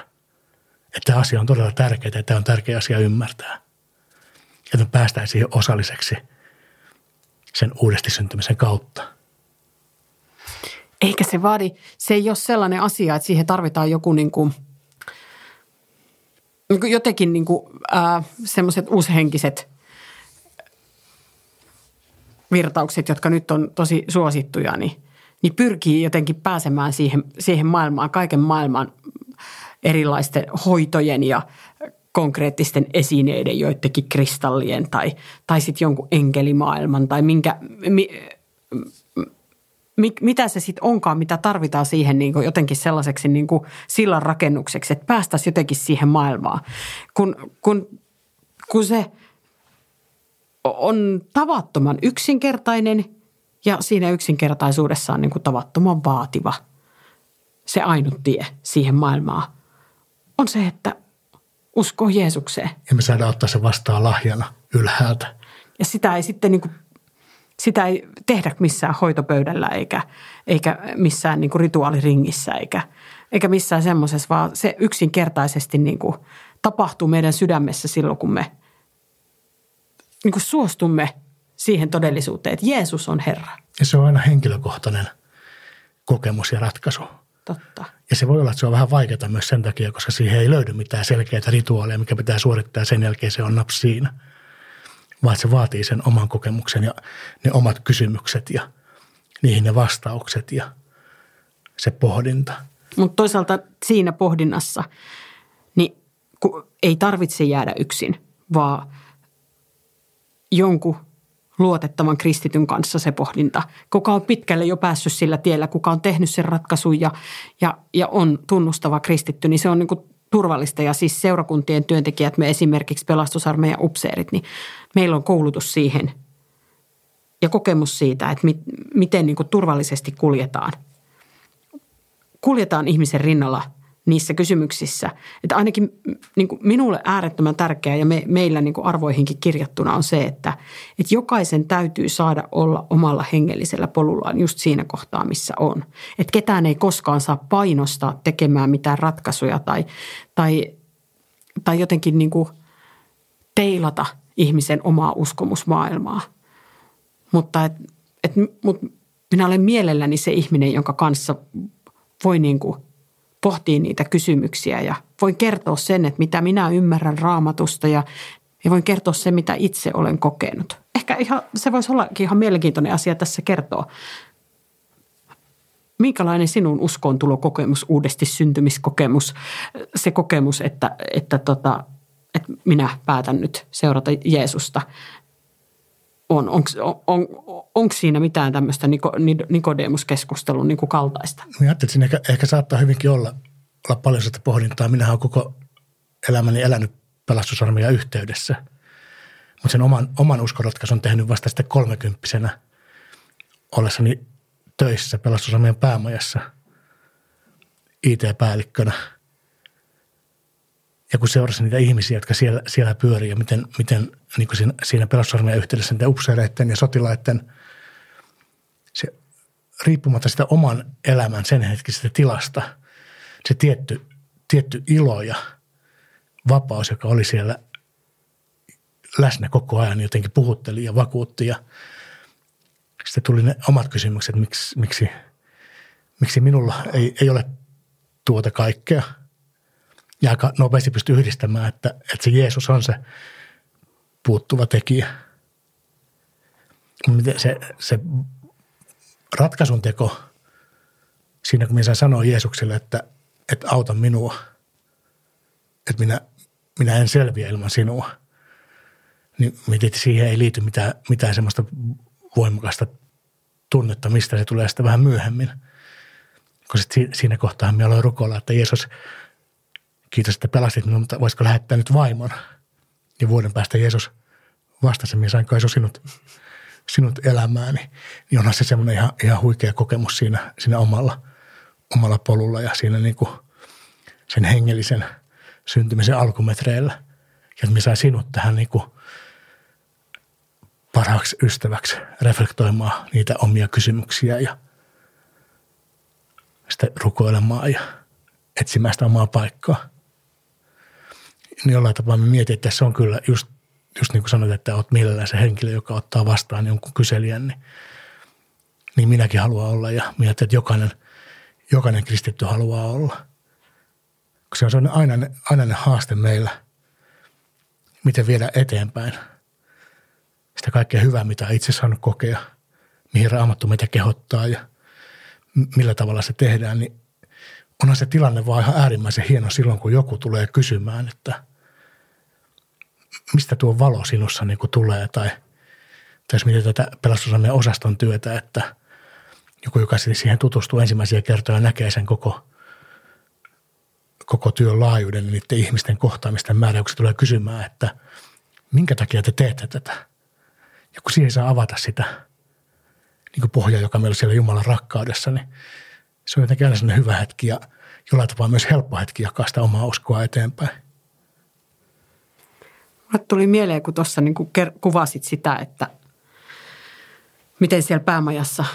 Että tämä asia on todella tärkeää ja tämä on tärkeä asia ymmärtää. Että me päästään siihen osalliseksi – sen uudesti syntymisen kautta. Eikä se vaadi, se ei ole sellainen asia, että siihen tarvitaan joku niin kuin, niin jotenkin niin kuin, äh, semmoiset uushenkiset virtaukset, jotka nyt on tosi suosittuja, niin, niin pyrkii jotenkin pääsemään siihen, siihen maailmaan, kaiken maailman erilaisten hoitojen ja konkreettisten esineiden, joidenkin kristallien tai, tai sitten jonkun enkelimaailman tai minkä, mi, mi, mitä se sitten onkaan, mitä tarvitaan siihen niin kuin jotenkin sellaiseksi niin kuin sillan rakennukseksi, että päästäisiin jotenkin siihen maailmaan. Kun, kun, kun se on tavattoman yksinkertainen ja siinä yksinkertaisuudessa on niin kuin tavattoman vaativa. Se ainut tie siihen maailmaan on se, että uskoo Jeesukseen. Ja me saadaan ottaa se vastaan lahjana ylhäältä. Ja sitä ei sitten niin kuin, sitä ei tehdä missään hoitopöydällä eikä, eikä missään niin kuin rituaaliringissä eikä, eikä missään semmoisessa, vaan se yksinkertaisesti niin kuin tapahtuu meidän sydämessä silloin, kun me niin kuin suostumme siihen todellisuuteen, että Jeesus on Herra. Ja se on aina henkilökohtainen kokemus ja ratkaisu. Totta. Ja se voi olla, että se on vähän vaikeaa myös sen takia, koska siihen ei löydy mitään selkeää rituaalia, mikä pitää suorittaa sen jälkeen se on naps siinä. Vaan se vaatii sen oman kokemuksen ja ne omat kysymykset ja niihin ne vastaukset ja se pohdinta. Mutta toisaalta siinä pohdinnassa niin ei tarvitse jäädä yksin, vaan jonkun luotettavan kristityn kanssa se pohdinta, kuka on pitkälle jo päässyt sillä tiellä, kuka on tehnyt sen ratkaisun ja, ja, ja on tunnustava kristitty, niin se on niin kuin turvallista. Ja siis seurakuntien työntekijät, me esimerkiksi pelastusarmeijan upseerit, niin meillä on koulutus siihen ja kokemus siitä, että mit, miten niin kuin turvallisesti kuljetaan. Kuljetaan ihmisen rinnalla – niissä kysymyksissä. Että ainakin niin kuin minulle äärettömän tärkeää ja me, meillä niin kuin arvoihinkin kirjattuna on se, että, että jokaisen täytyy saada olla omalla hengellisellä polullaan just siinä kohtaa, missä on. Että ketään ei koskaan saa painostaa tekemään mitään ratkaisuja tai, tai, tai jotenkin niin kuin teilata ihmisen omaa uskomusmaailmaa. Mutta et, et, mut minä olen mielelläni se ihminen, jonka kanssa voi niin kuin pohtia niitä kysymyksiä ja voin kertoa sen, että mitä minä ymmärrän raamatusta ja, ja voin kertoa sen, mitä itse olen kokenut. Ehkä ihan, se voisi ollakin ihan mielenkiintoinen asia tässä kertoa. Minkälainen sinun uskoontulokokemus, uudesti syntymiskokemus, se kokemus, että, että, tota, että minä päätän nyt seurata Jeesusta – on? Onko on, on, siinä mitään tämmöistä Niko, Nikodemus-keskustelun niin kuin kaltaista? Mä ajattelin, että siinä ehkä, ehkä saattaa hyvinkin olla, olla paljon sitä pohdintaa. Minähän olen koko elämäni elänyt pelastusarmeijan yhteydessä. Mutta sen oman, oman uskonratkaisun tehnyt vasta sitten kolmekymppisenä ollessani töissä pelastusarmeijan päämajassa IT-päällikkönä – ja kun seurasin niitä ihmisiä, jotka siellä, siellä pyörii ja miten, miten niin kuin siinä, siinä pelastusarmeijan yhteydessä niiden upseereiden ja sotilaiden, se riippumatta sitä oman elämän sen hetkisestä tilasta, se tietty, tietty ilo ja vapaus, joka oli siellä läsnä koko ajan, jotenkin puhutteli ja vakuutti ja sitten tuli ne omat kysymykset, miksi, miksi, miksi minulla ei, ei ole tuota kaikkea – ja aika nopeasti pystyy yhdistämään, että, että se Jeesus on se puuttuva tekijä. Se, se ratkaisun teko siinä, kun minä sanoa Jeesukselle, että, että auta minua, että minä, minä en selviä ilman sinua, niin siihen ei liity mitään, mitään semmoista voimakasta tunnetta, mistä se tulee sitten vähän myöhemmin. Koska siinä kohtaa me aloin rukoilla, että Jeesus – kiitos, että pelastit minut, mutta voisiko lähettää nyt vaimon? Ja vuoden päästä Jeesus vastasi, minä sain kai sinut, sinut elämääni. Niin onhan se semmoinen ihan, ihan huikea kokemus siinä, siinä omalla, omalla polulla ja siinä niin kuin sen hengellisen syntymisen alkumetreillä. Ja että minä sain sinut tähän niin kuin parhaaksi ystäväksi reflektoimaan niitä omia kysymyksiä ja sitten rukoilemaan ja etsimään sitä omaa paikkaa niin jollain tapaa me mietin, että se on kyllä just, just niin kuin sanoit, että olet mielellään se henkilö, joka ottaa vastaan jonkun kyselijän, niin, niin minäkin haluan olla ja mietin, että jokainen, jokainen kristitty haluaa olla. Koska se on aina, aina ne haaste meillä, miten viedä eteenpäin sitä kaikkea hyvää, mitä itse saanut kokea, mihin raamattu meitä kehottaa ja millä tavalla se tehdään, niin onhan se tilanne vaan ihan äärimmäisen hieno silloin, kun joku tulee kysymään, että mistä tuo valo sinussa niin kuin tulee tai, tai jos mietitään tätä pelastusamme osaston työtä, että joku, joka siihen tutustuu ensimmäisiä kertoja näkee sen koko, koko työn laajuuden niin niiden ihmisten kohtaamisten määrä, kun se tulee kysymään, että minkä takia te teette tätä. Ja kun siihen saa avata sitä niin kuin pohjaa, joka meillä on siellä Jumalan rakkaudessa, niin se on jotenkin aina sellainen hyvä hetki ja jollain tapaa myös helppo hetki jakaa sitä omaa uskoa eteenpäin. Mulle tuli mieleen, kun tuossa niin kuvasit sitä, että miten siellä päämajassa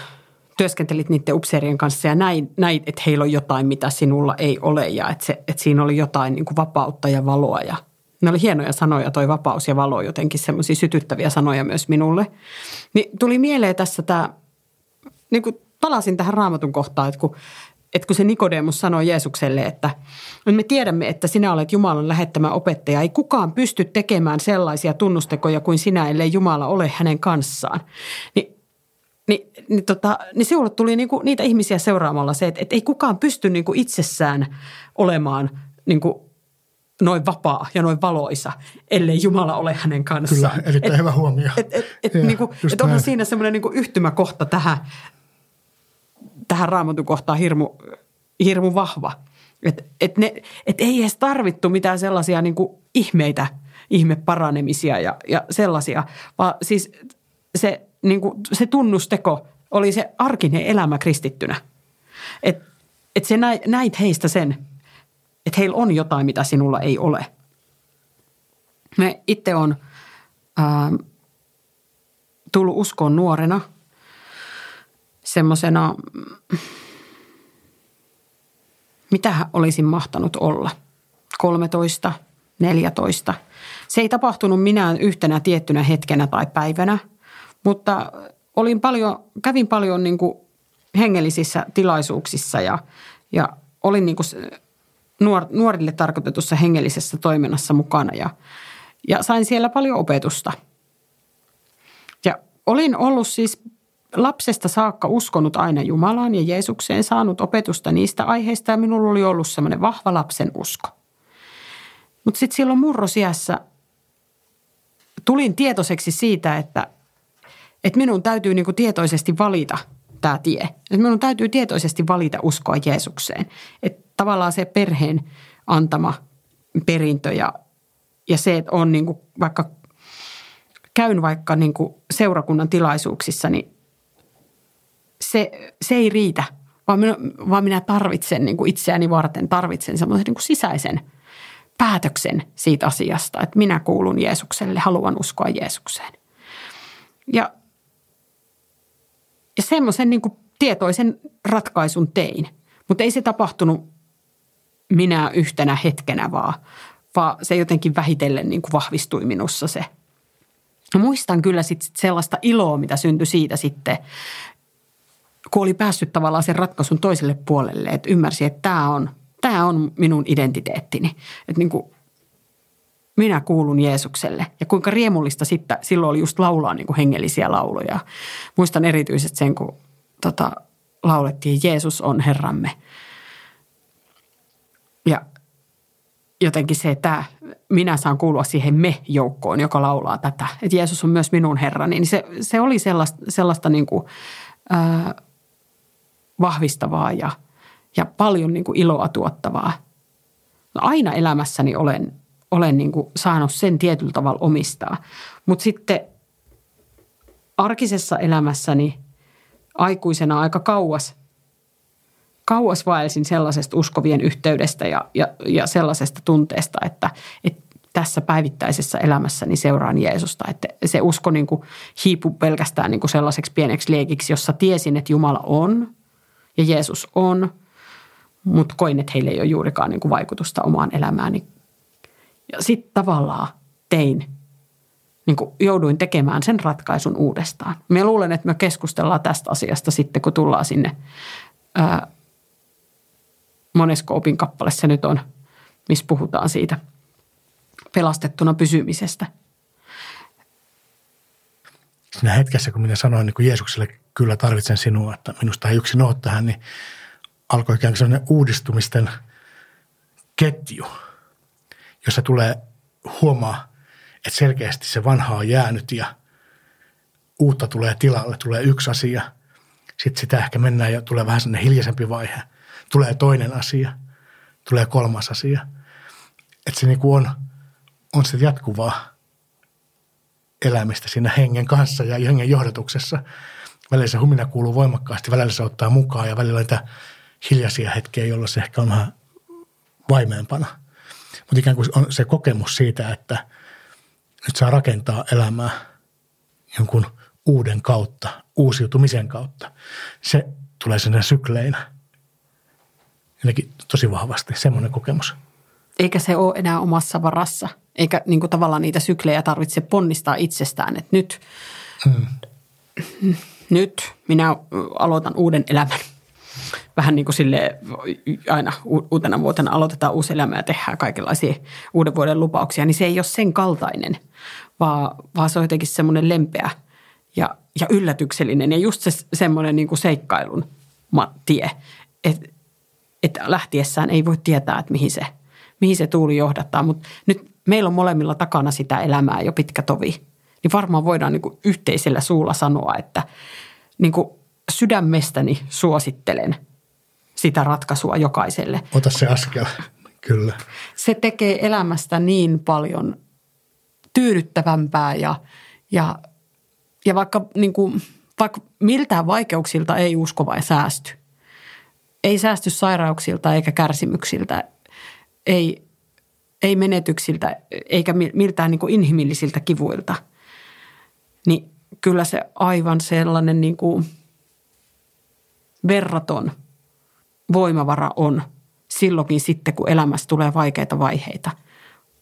työskentelit niiden upseerien kanssa ja näin, näin, että heillä on jotain, mitä sinulla ei ole ja että, se, että siinä oli jotain niin kuin vapautta ja valoa ja ne oli hienoja sanoja, toi vapaus ja valo, jotenkin semmoisia sytyttäviä sanoja myös minulle. Niin tuli mieleen tässä tämä, niin kuin palasin tähän raamatun kohtaan, että kun että kun se Nikodemus sanoi Jeesukselle, että me tiedämme, että sinä olet Jumalan lähettämä opettaja, ei kukaan pysty tekemään sellaisia tunnustekoja kuin sinä, ellei Jumala ole hänen kanssaan. Ni, niin, niin, tota, niin sinulle tuli niinku niitä ihmisiä seuraamalla se, että, että ei kukaan pysty niinku itsessään olemaan niinku noin vapaa ja noin valoisa, ellei Jumala ole hänen kanssaan. Kyllä, erittäin et, hyvä huomio. Et, et, et, niinku, et onhan siinä semmoinen niinku yhtymäkohta tähän, tähän raamatun kohtaan hirmu, hirmu vahva. Että et et ei edes tarvittu mitään sellaisia niin kuin ihmeitä, ihmeparanemisia ja, ja sellaisia, vaan siis se, niin kuin, se tunnusteko oli se arkinen elämä kristittynä. Että et se näit, näit heistä sen, että heillä on jotain, mitä sinulla ei ole. Me itse on ää, tullut uskoon nuorena – semmoisena, mitä olisin mahtanut olla, 13, 14. Se ei tapahtunut minään yhtenä tiettynä hetkenä tai päivänä, mutta olin paljon, kävin paljon niin kuin hengellisissä tilaisuuksissa ja, ja olin niin kuin nuor, nuorille tarkoitetussa hengellisessä toiminnassa mukana ja, ja sain siellä paljon opetusta. Ja olin ollut siis lapsesta saakka uskonut aina Jumalaan ja Jeesukseen, saanut opetusta niistä aiheista ja minulla oli ollut semmoinen vahva lapsen usko. Mutta sitten silloin murrosiässä tulin tietoiseksi siitä, että, että minun täytyy niinku tietoisesti valita tämä tie. Että minun täytyy tietoisesti valita uskoa Jeesukseen. Että tavallaan se perheen antama perintö ja, ja se, että on niinku vaikka käyn vaikka niinku seurakunnan tilaisuuksissa, niin se, se ei riitä, vaan minä, vaan minä tarvitsen niin kuin itseäni varten, tarvitsen semmoisen niin sisäisen päätöksen siitä asiasta, että minä kuulun Jeesukselle, haluan uskoa Jeesukseen. Ja, ja semmoisen niin tietoisen ratkaisun tein, mutta ei se tapahtunut minä yhtenä hetkenä, vaan, vaan se jotenkin vähitellen niin kuin vahvistui minussa se. Muistan kyllä sit sellaista iloa, mitä syntyi siitä sitten, kun oli päässyt tavallaan sen ratkaisun toiselle puolelle, että ymmärsi, että tämä on, tämä on minun identiteettini. Että niin kuin minä kuulun Jeesukselle. Ja kuinka riemullista sitten silloin oli just laulaa niin kuin hengellisiä lauluja. Muistan erityisesti sen, kun tota, laulettiin Jeesus on Herramme. Ja jotenkin se, että minä saan kuulua siihen me-joukkoon, joka laulaa tätä. Että Jeesus on myös minun Herrani. Niin se, se oli sellaista, sellaista niin kuin, vahvistavaa ja, ja paljon niin kuin iloa tuottavaa. Aina elämässäni olen, olen niin kuin saanut sen tietyllä tavalla omistaa. Mutta sitten arkisessa elämässäni aikuisena aika kauas, kauas vaelsin sellaisesta uskovien yhteydestä ja, ja, ja sellaisesta tunteesta, että, että tässä päivittäisessä elämässäni seuraan Jeesusta. Että se usko niin kuin hiipui pelkästään niin kuin sellaiseksi pieneksi liekiksi, jossa tiesin, että Jumala on ja Jeesus on, mutta koin, että heillä ei ole juurikaan niin kuin vaikutusta omaan elämääni. Ja sitten tavallaan tein, niin kuin jouduin tekemään sen ratkaisun uudestaan. Me luulen, että me keskustellaan tästä asiasta sitten, kun tullaan sinne, ää, monesko opin kappale se nyt on, missä puhutaan siitä pelastettuna pysymisestä. Siinä hetkessä, kun minä sanoin niin kuin Jeesukselle kyllä tarvitsen sinua, että minusta ei yksin ole tähän, niin alkoi ikään kuin sellainen uudistumisten ketju, jossa tulee huomaa, että selkeästi se vanha on jäänyt ja uutta tulee tilalle, tulee yksi asia. Sitten sitä ehkä mennään ja tulee vähän sellainen hiljaisempi vaihe. Tulee toinen asia, tulee kolmas asia. Että se niin kuin on, on se jatkuvaa elämistä siinä hengen kanssa ja hengen johdatuksessa – välillä se humina kuuluu voimakkaasti, välillä se ottaa mukaan ja välillä niitä hiljaisia hetkiä, jolloin se ehkä on vähän vaimeempana. Mutta ikään kuin on se kokemus siitä, että nyt saa rakentaa elämää jonkun uuden kautta, uusiutumisen kautta. Se tulee sinne sykleinä. Jotenkin tosi vahvasti semmoinen kokemus. Eikä se ole enää omassa varassa. Eikä niin kuin tavallaan niitä syklejä tarvitse ponnistaa itsestään, että nyt hmm nyt minä aloitan uuden elämän. Vähän niin kuin sille aina uutena vuotena aloitetaan uusi elämä ja tehdään kaikenlaisia uuden vuoden lupauksia, niin se ei ole sen kaltainen, vaan, vaan se on jotenkin semmoinen lempeä ja, ja yllätyksellinen ja just se semmoinen niin kuin seikkailun tie, että että lähtiessään ei voi tietää, että mihin se, mihin se tuuli johdattaa, mutta nyt meillä on molemmilla takana sitä elämää jo pitkä tovi niin varmaan voidaan niin kuin yhteisellä suulla sanoa, että niin kuin sydämestäni suosittelen sitä ratkaisua jokaiselle. Ota se askel, kyllä. Se tekee elämästä niin paljon tyydyttävämpää ja, ja, ja vaikka, niin kuin, vaikka miltään vaikeuksilta ei usko vai säästy. Ei säästy sairauksilta eikä kärsimyksiltä, ei, ei menetyksiltä eikä miltään niin kuin inhimillisiltä kivuilta – niin kyllä se aivan sellainen niin kuin verraton voimavara on silloinkin sitten, kun elämässä tulee vaikeita vaiheita,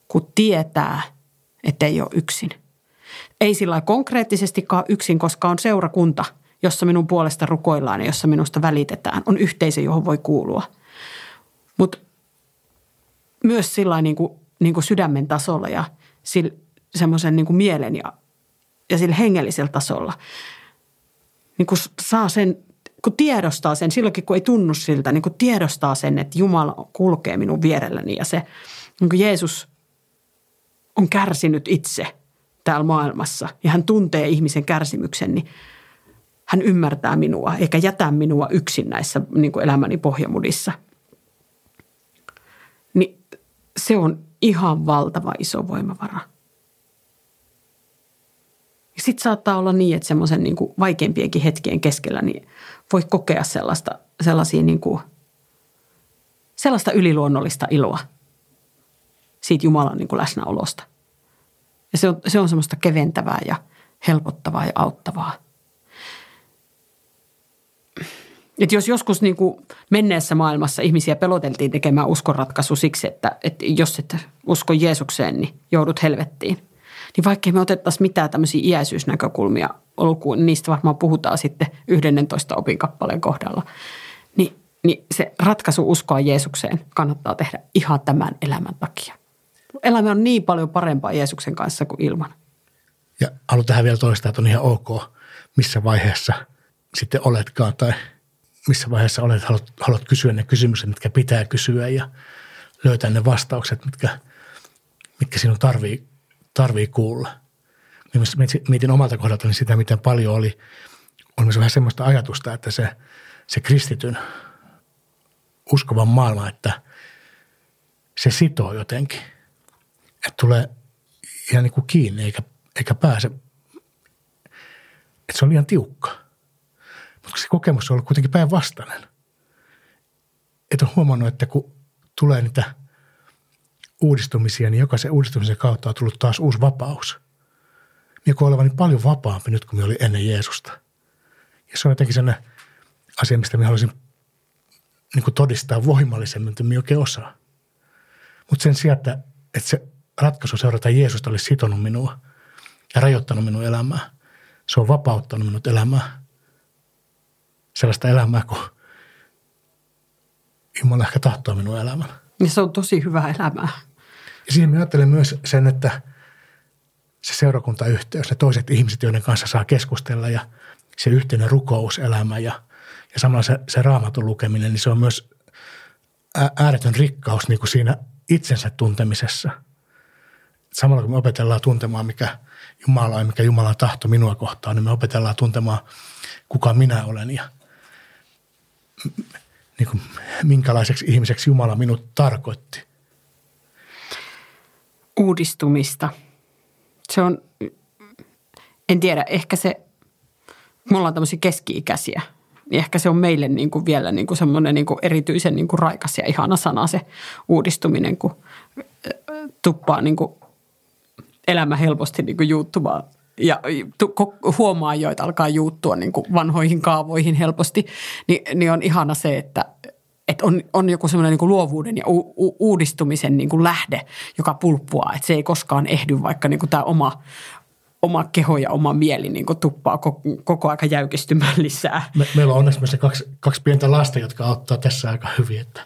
kun tietää, että ei ole yksin. Ei sillä konkreettisestikaan yksin, koska on seurakunta, jossa minun puolesta rukoillaan ja jossa minusta välitetään, on yhteisö, johon voi kuulua. Mutta myös sillä niin kuin, niin kuin sydämen tasolla ja semmoisen niin mielen ja, ja sillä hengellisellä tasolla. Niin kuin saa sen, kun tiedostaa sen, silloinkin kun ei tunnu siltä, niin kuin tiedostaa sen, että Jumala kulkee minun vierelläni ja se, niin kuin Jeesus on kärsinyt itse täällä maailmassa ja hän tuntee ihmisen kärsimyksen, niin hän ymmärtää minua eikä jätä minua yksin näissä niin kuin elämäni pohjamudissa. Niin se on ihan valtava iso voimavara. Sitten saattaa olla niin, että semmoisen niin vaikeimpienkin hetkien keskellä niin voi kokea sellaista, sellaisia niin kuin, sellaista yliluonnollista iloa siitä Jumalan niin kuin läsnäolosta. Ja se on, se on semmoista keventävää ja helpottavaa ja auttavaa. Et jos joskus niin kuin menneessä maailmassa ihmisiä peloteltiin tekemään uskonratkaisu siksi, että, että jos et usko Jeesukseen, niin joudut helvettiin. Niin vaikka me otettaisiin mitään tämmöisiä iäisyysnäkökulmia lukuun, niistä varmaan puhutaan sitten 11 opinkappaleen kohdalla. Niin, niin se ratkaisu uskoa Jeesukseen kannattaa tehdä ihan tämän elämän takia. Elämä on niin paljon parempaa Jeesuksen kanssa kuin ilman. Ja haluan tähän vielä toistaa, että on ihan ok, missä vaiheessa sitten oletkaan tai – missä vaiheessa olet, haluat, haluat kysyä ne kysymykset, mitkä pitää kysyä ja löytää ne vastaukset, mitkä, mitkä sinun tarvii, tarvii kuulla. Mietin omalta kohdaltani sitä, miten paljon oli, on myös vähän semmoista ajatusta, että se, se kristityn uskovan maailma, että se sitoo jotenkin. Että tulee ihan niin kuin kiinni eikä, eikä pääse. Että se on liian tiukka – mutta se kokemus on ollut kuitenkin päinvastainen. Että on huomannut, että kun tulee niitä uudistumisia, niin jokaisen uudistumisen kautta on tullut taas uusi vapaus. Minä koen olevani paljon vapaampi nyt kuin minä olin ennen Jeesusta. Ja se on jotenkin sellainen asia, mistä minä haluaisin niin kuin todistaa voimallisemmin, että minä oikein osaa. Mutta sen sijaan, että, että se ratkaisu seurata Jeesusta olisi sitonut minua ja rajoittanut minun elämää. Se on vapauttanut minut elämää sellaista elämää kuin Jumala ehkä tahtoo minun elämän. Ja se on tosi hyvä elämää. Ja siihen mä ajattelen myös sen, että se seurakuntayhteys, ne toiset ihmiset, joiden kanssa saa keskustella ja se yhteinen rukouselämä ja, ja samalla se, se raamatun lukeminen, niin se on myös ääretön rikkaus niin kuin siinä itsensä tuntemisessa. Samalla kun me opetellaan tuntemaan, mikä Jumala on, mikä Jumalan tahto minua kohtaan, niin me opetellaan tuntemaan, kuka minä olen ja – niin kuin, minkälaiseksi ihmiseksi Jumala minut tarkoitti. Uudistumista. Se on, en tiedä, ehkä se, me ollaan tämmöisiä keski-ikäisiä, niin ehkä se on meille niin kuin vielä niin kuin semmoinen niin kuin erityisen niin kuin raikas ja ihana sana se uudistuminen, kun tuppaa niin kuin elämä helposti niin kuin juuttumaan ja huomaa jo, että alkaa juuttua niin kuin vanhoihin kaavoihin helposti, niin, niin on ihana se, että, että on, on joku semmoinen niin kuin luovuuden ja u, u, uudistumisen niin kuin lähde, joka pulppuaa, että se ei koskaan ehdy, vaikka niin kuin tämä oma, oma keho ja oma mieli niin kuin tuppaa koko, koko aika jäykistymään lisää. Me, meillä on onneksi myös kaksi, kaksi pientä lasta, jotka auttaa tässä aika hyvin, että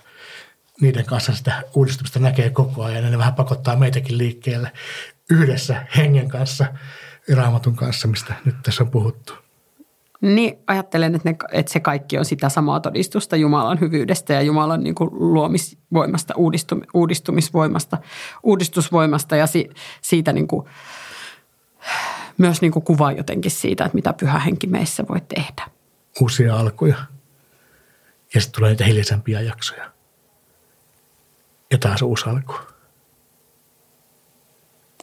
niiden kanssa sitä uudistumista näkee koko ajan ja ne vähän pakottaa meitäkin liikkeelle yhdessä hengen kanssa – raamatun kanssa, mistä nyt tässä on puhuttu. Niin, ajattelen, että, ne, että se kaikki on sitä samaa todistusta Jumalan hyvyydestä ja Jumalan niin kuin luomisvoimasta, uudistum, uudistumisvoimasta, uudistusvoimasta ja si, siitä niin kuin, myös niin kuin kuvaa jotenkin siitä, että mitä pyhä henki meissä voi tehdä. Uusia alkuja ja sitten tulee niitä hiljaisempia jaksoja. Ja taas uusi alku.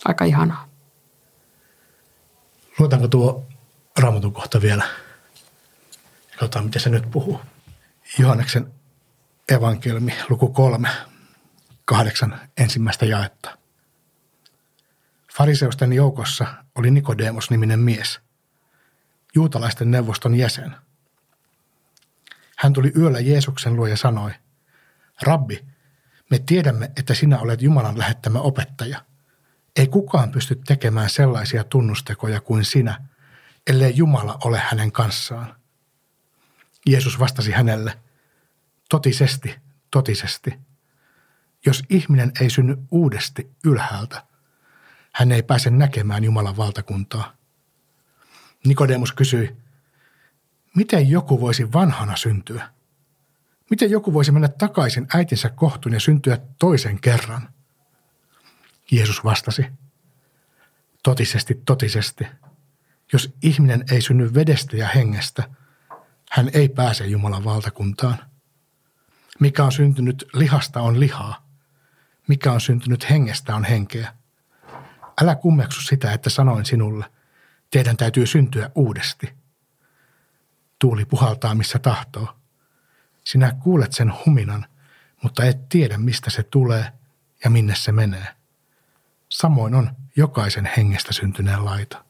Aika ihanaa. Luetaanko tuo raamatun kohta vielä? Katsotaan, miten se nyt puhuu. Johanneksen evankeliumi, luku kolme, kahdeksan ensimmäistä jaetta. Fariseusten joukossa oli Nikodeemos-niminen mies, juutalaisten neuvoston jäsen. Hän tuli yöllä Jeesuksen luo ja sanoi, Rabbi, me tiedämme, että sinä olet Jumalan lähettämä opettaja – ei kukaan pysty tekemään sellaisia tunnustekoja kuin sinä, ellei Jumala ole hänen kanssaan. Jeesus vastasi hänelle, totisesti, totisesti. Jos ihminen ei synny uudesti ylhäältä, hän ei pääse näkemään Jumalan valtakuntaa. Nikodemus kysyi, miten joku voisi vanhana syntyä? Miten joku voisi mennä takaisin äitinsä kohtuun ja syntyä toisen kerran? Jeesus vastasi, totisesti, totisesti, jos ihminen ei synny vedestä ja hengestä, hän ei pääse Jumalan valtakuntaan. Mikä on syntynyt lihasta on lihaa, mikä on syntynyt hengestä on henkeä. Älä kummeksu sitä, että sanoin sinulle, teidän täytyy syntyä uudesti. Tuuli puhaltaa missä tahtoo. Sinä kuulet sen huminan, mutta et tiedä mistä se tulee ja minne se menee. Samoin on jokaisen hengestä syntyneen laita.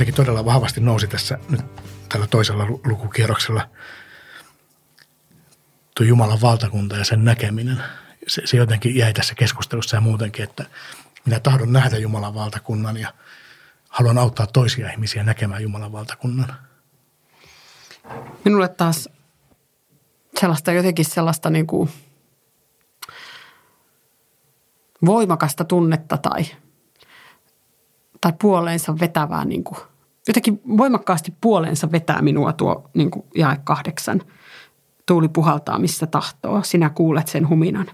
Jotenkin todella vahvasti nousi tässä nyt tällä toisella lukukierroksella tuo Jumalan valtakunta ja sen näkeminen. Se, se jotenkin jäi tässä keskustelussa ja muutenkin, että minä tahdon nähdä Jumalan valtakunnan ja haluan auttaa toisia ihmisiä näkemään Jumalan valtakunnan. Minulle taas sellaista jotenkin sellaista niin kuin voimakasta tunnetta tai, tai puoleensa vetävää niin kuin jotenkin voimakkaasti puoleensa vetää minua tuo niin kuin jae kahdeksan. Tuuli puhaltaa missä tahtoo, sinä kuulet sen huminan.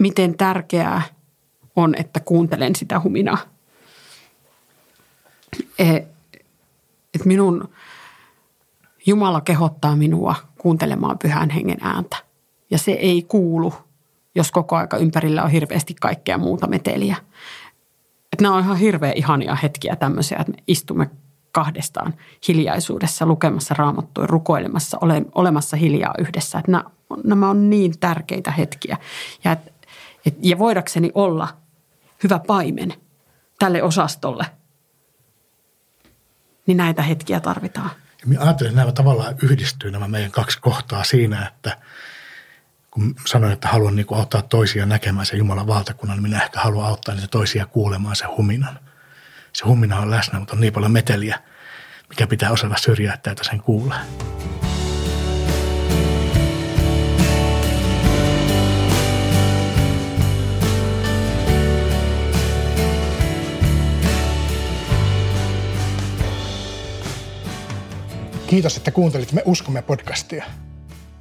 Miten tärkeää on, että kuuntelen sitä huminaa. E, et minun Jumala kehottaa minua kuuntelemaan pyhän hengen ääntä. Ja se ei kuulu, jos koko aika ympärillä on hirveästi kaikkea muuta meteliä. Että nämä on ihan hirveän ihania hetkiä tämmöisiä, että me istumme kahdestaan hiljaisuudessa lukemassa raamattua, rukoilemassa, ole, olemassa hiljaa yhdessä. Että nämä, nämä on niin tärkeitä hetkiä. Ja, et, et, ja voidakseni olla hyvä paimen tälle osastolle, niin näitä hetkiä tarvitaan. Ja minä ajattelen, että nämä tavallaan yhdistyy nämä meidän kaksi kohtaa siinä, että – kun sanoin, että haluan niin auttaa toisia näkemään sen Jumalan valtakunnan, niin minä ehkä haluan auttaa niitä toisia kuulemaan sen huminan. Se humina on läsnä, mutta on niin paljon meteliä, mikä pitää osata syrjäyttää, että sen kuulee. Kiitos, että kuuntelit Me uskomme podcastia.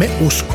Me usko.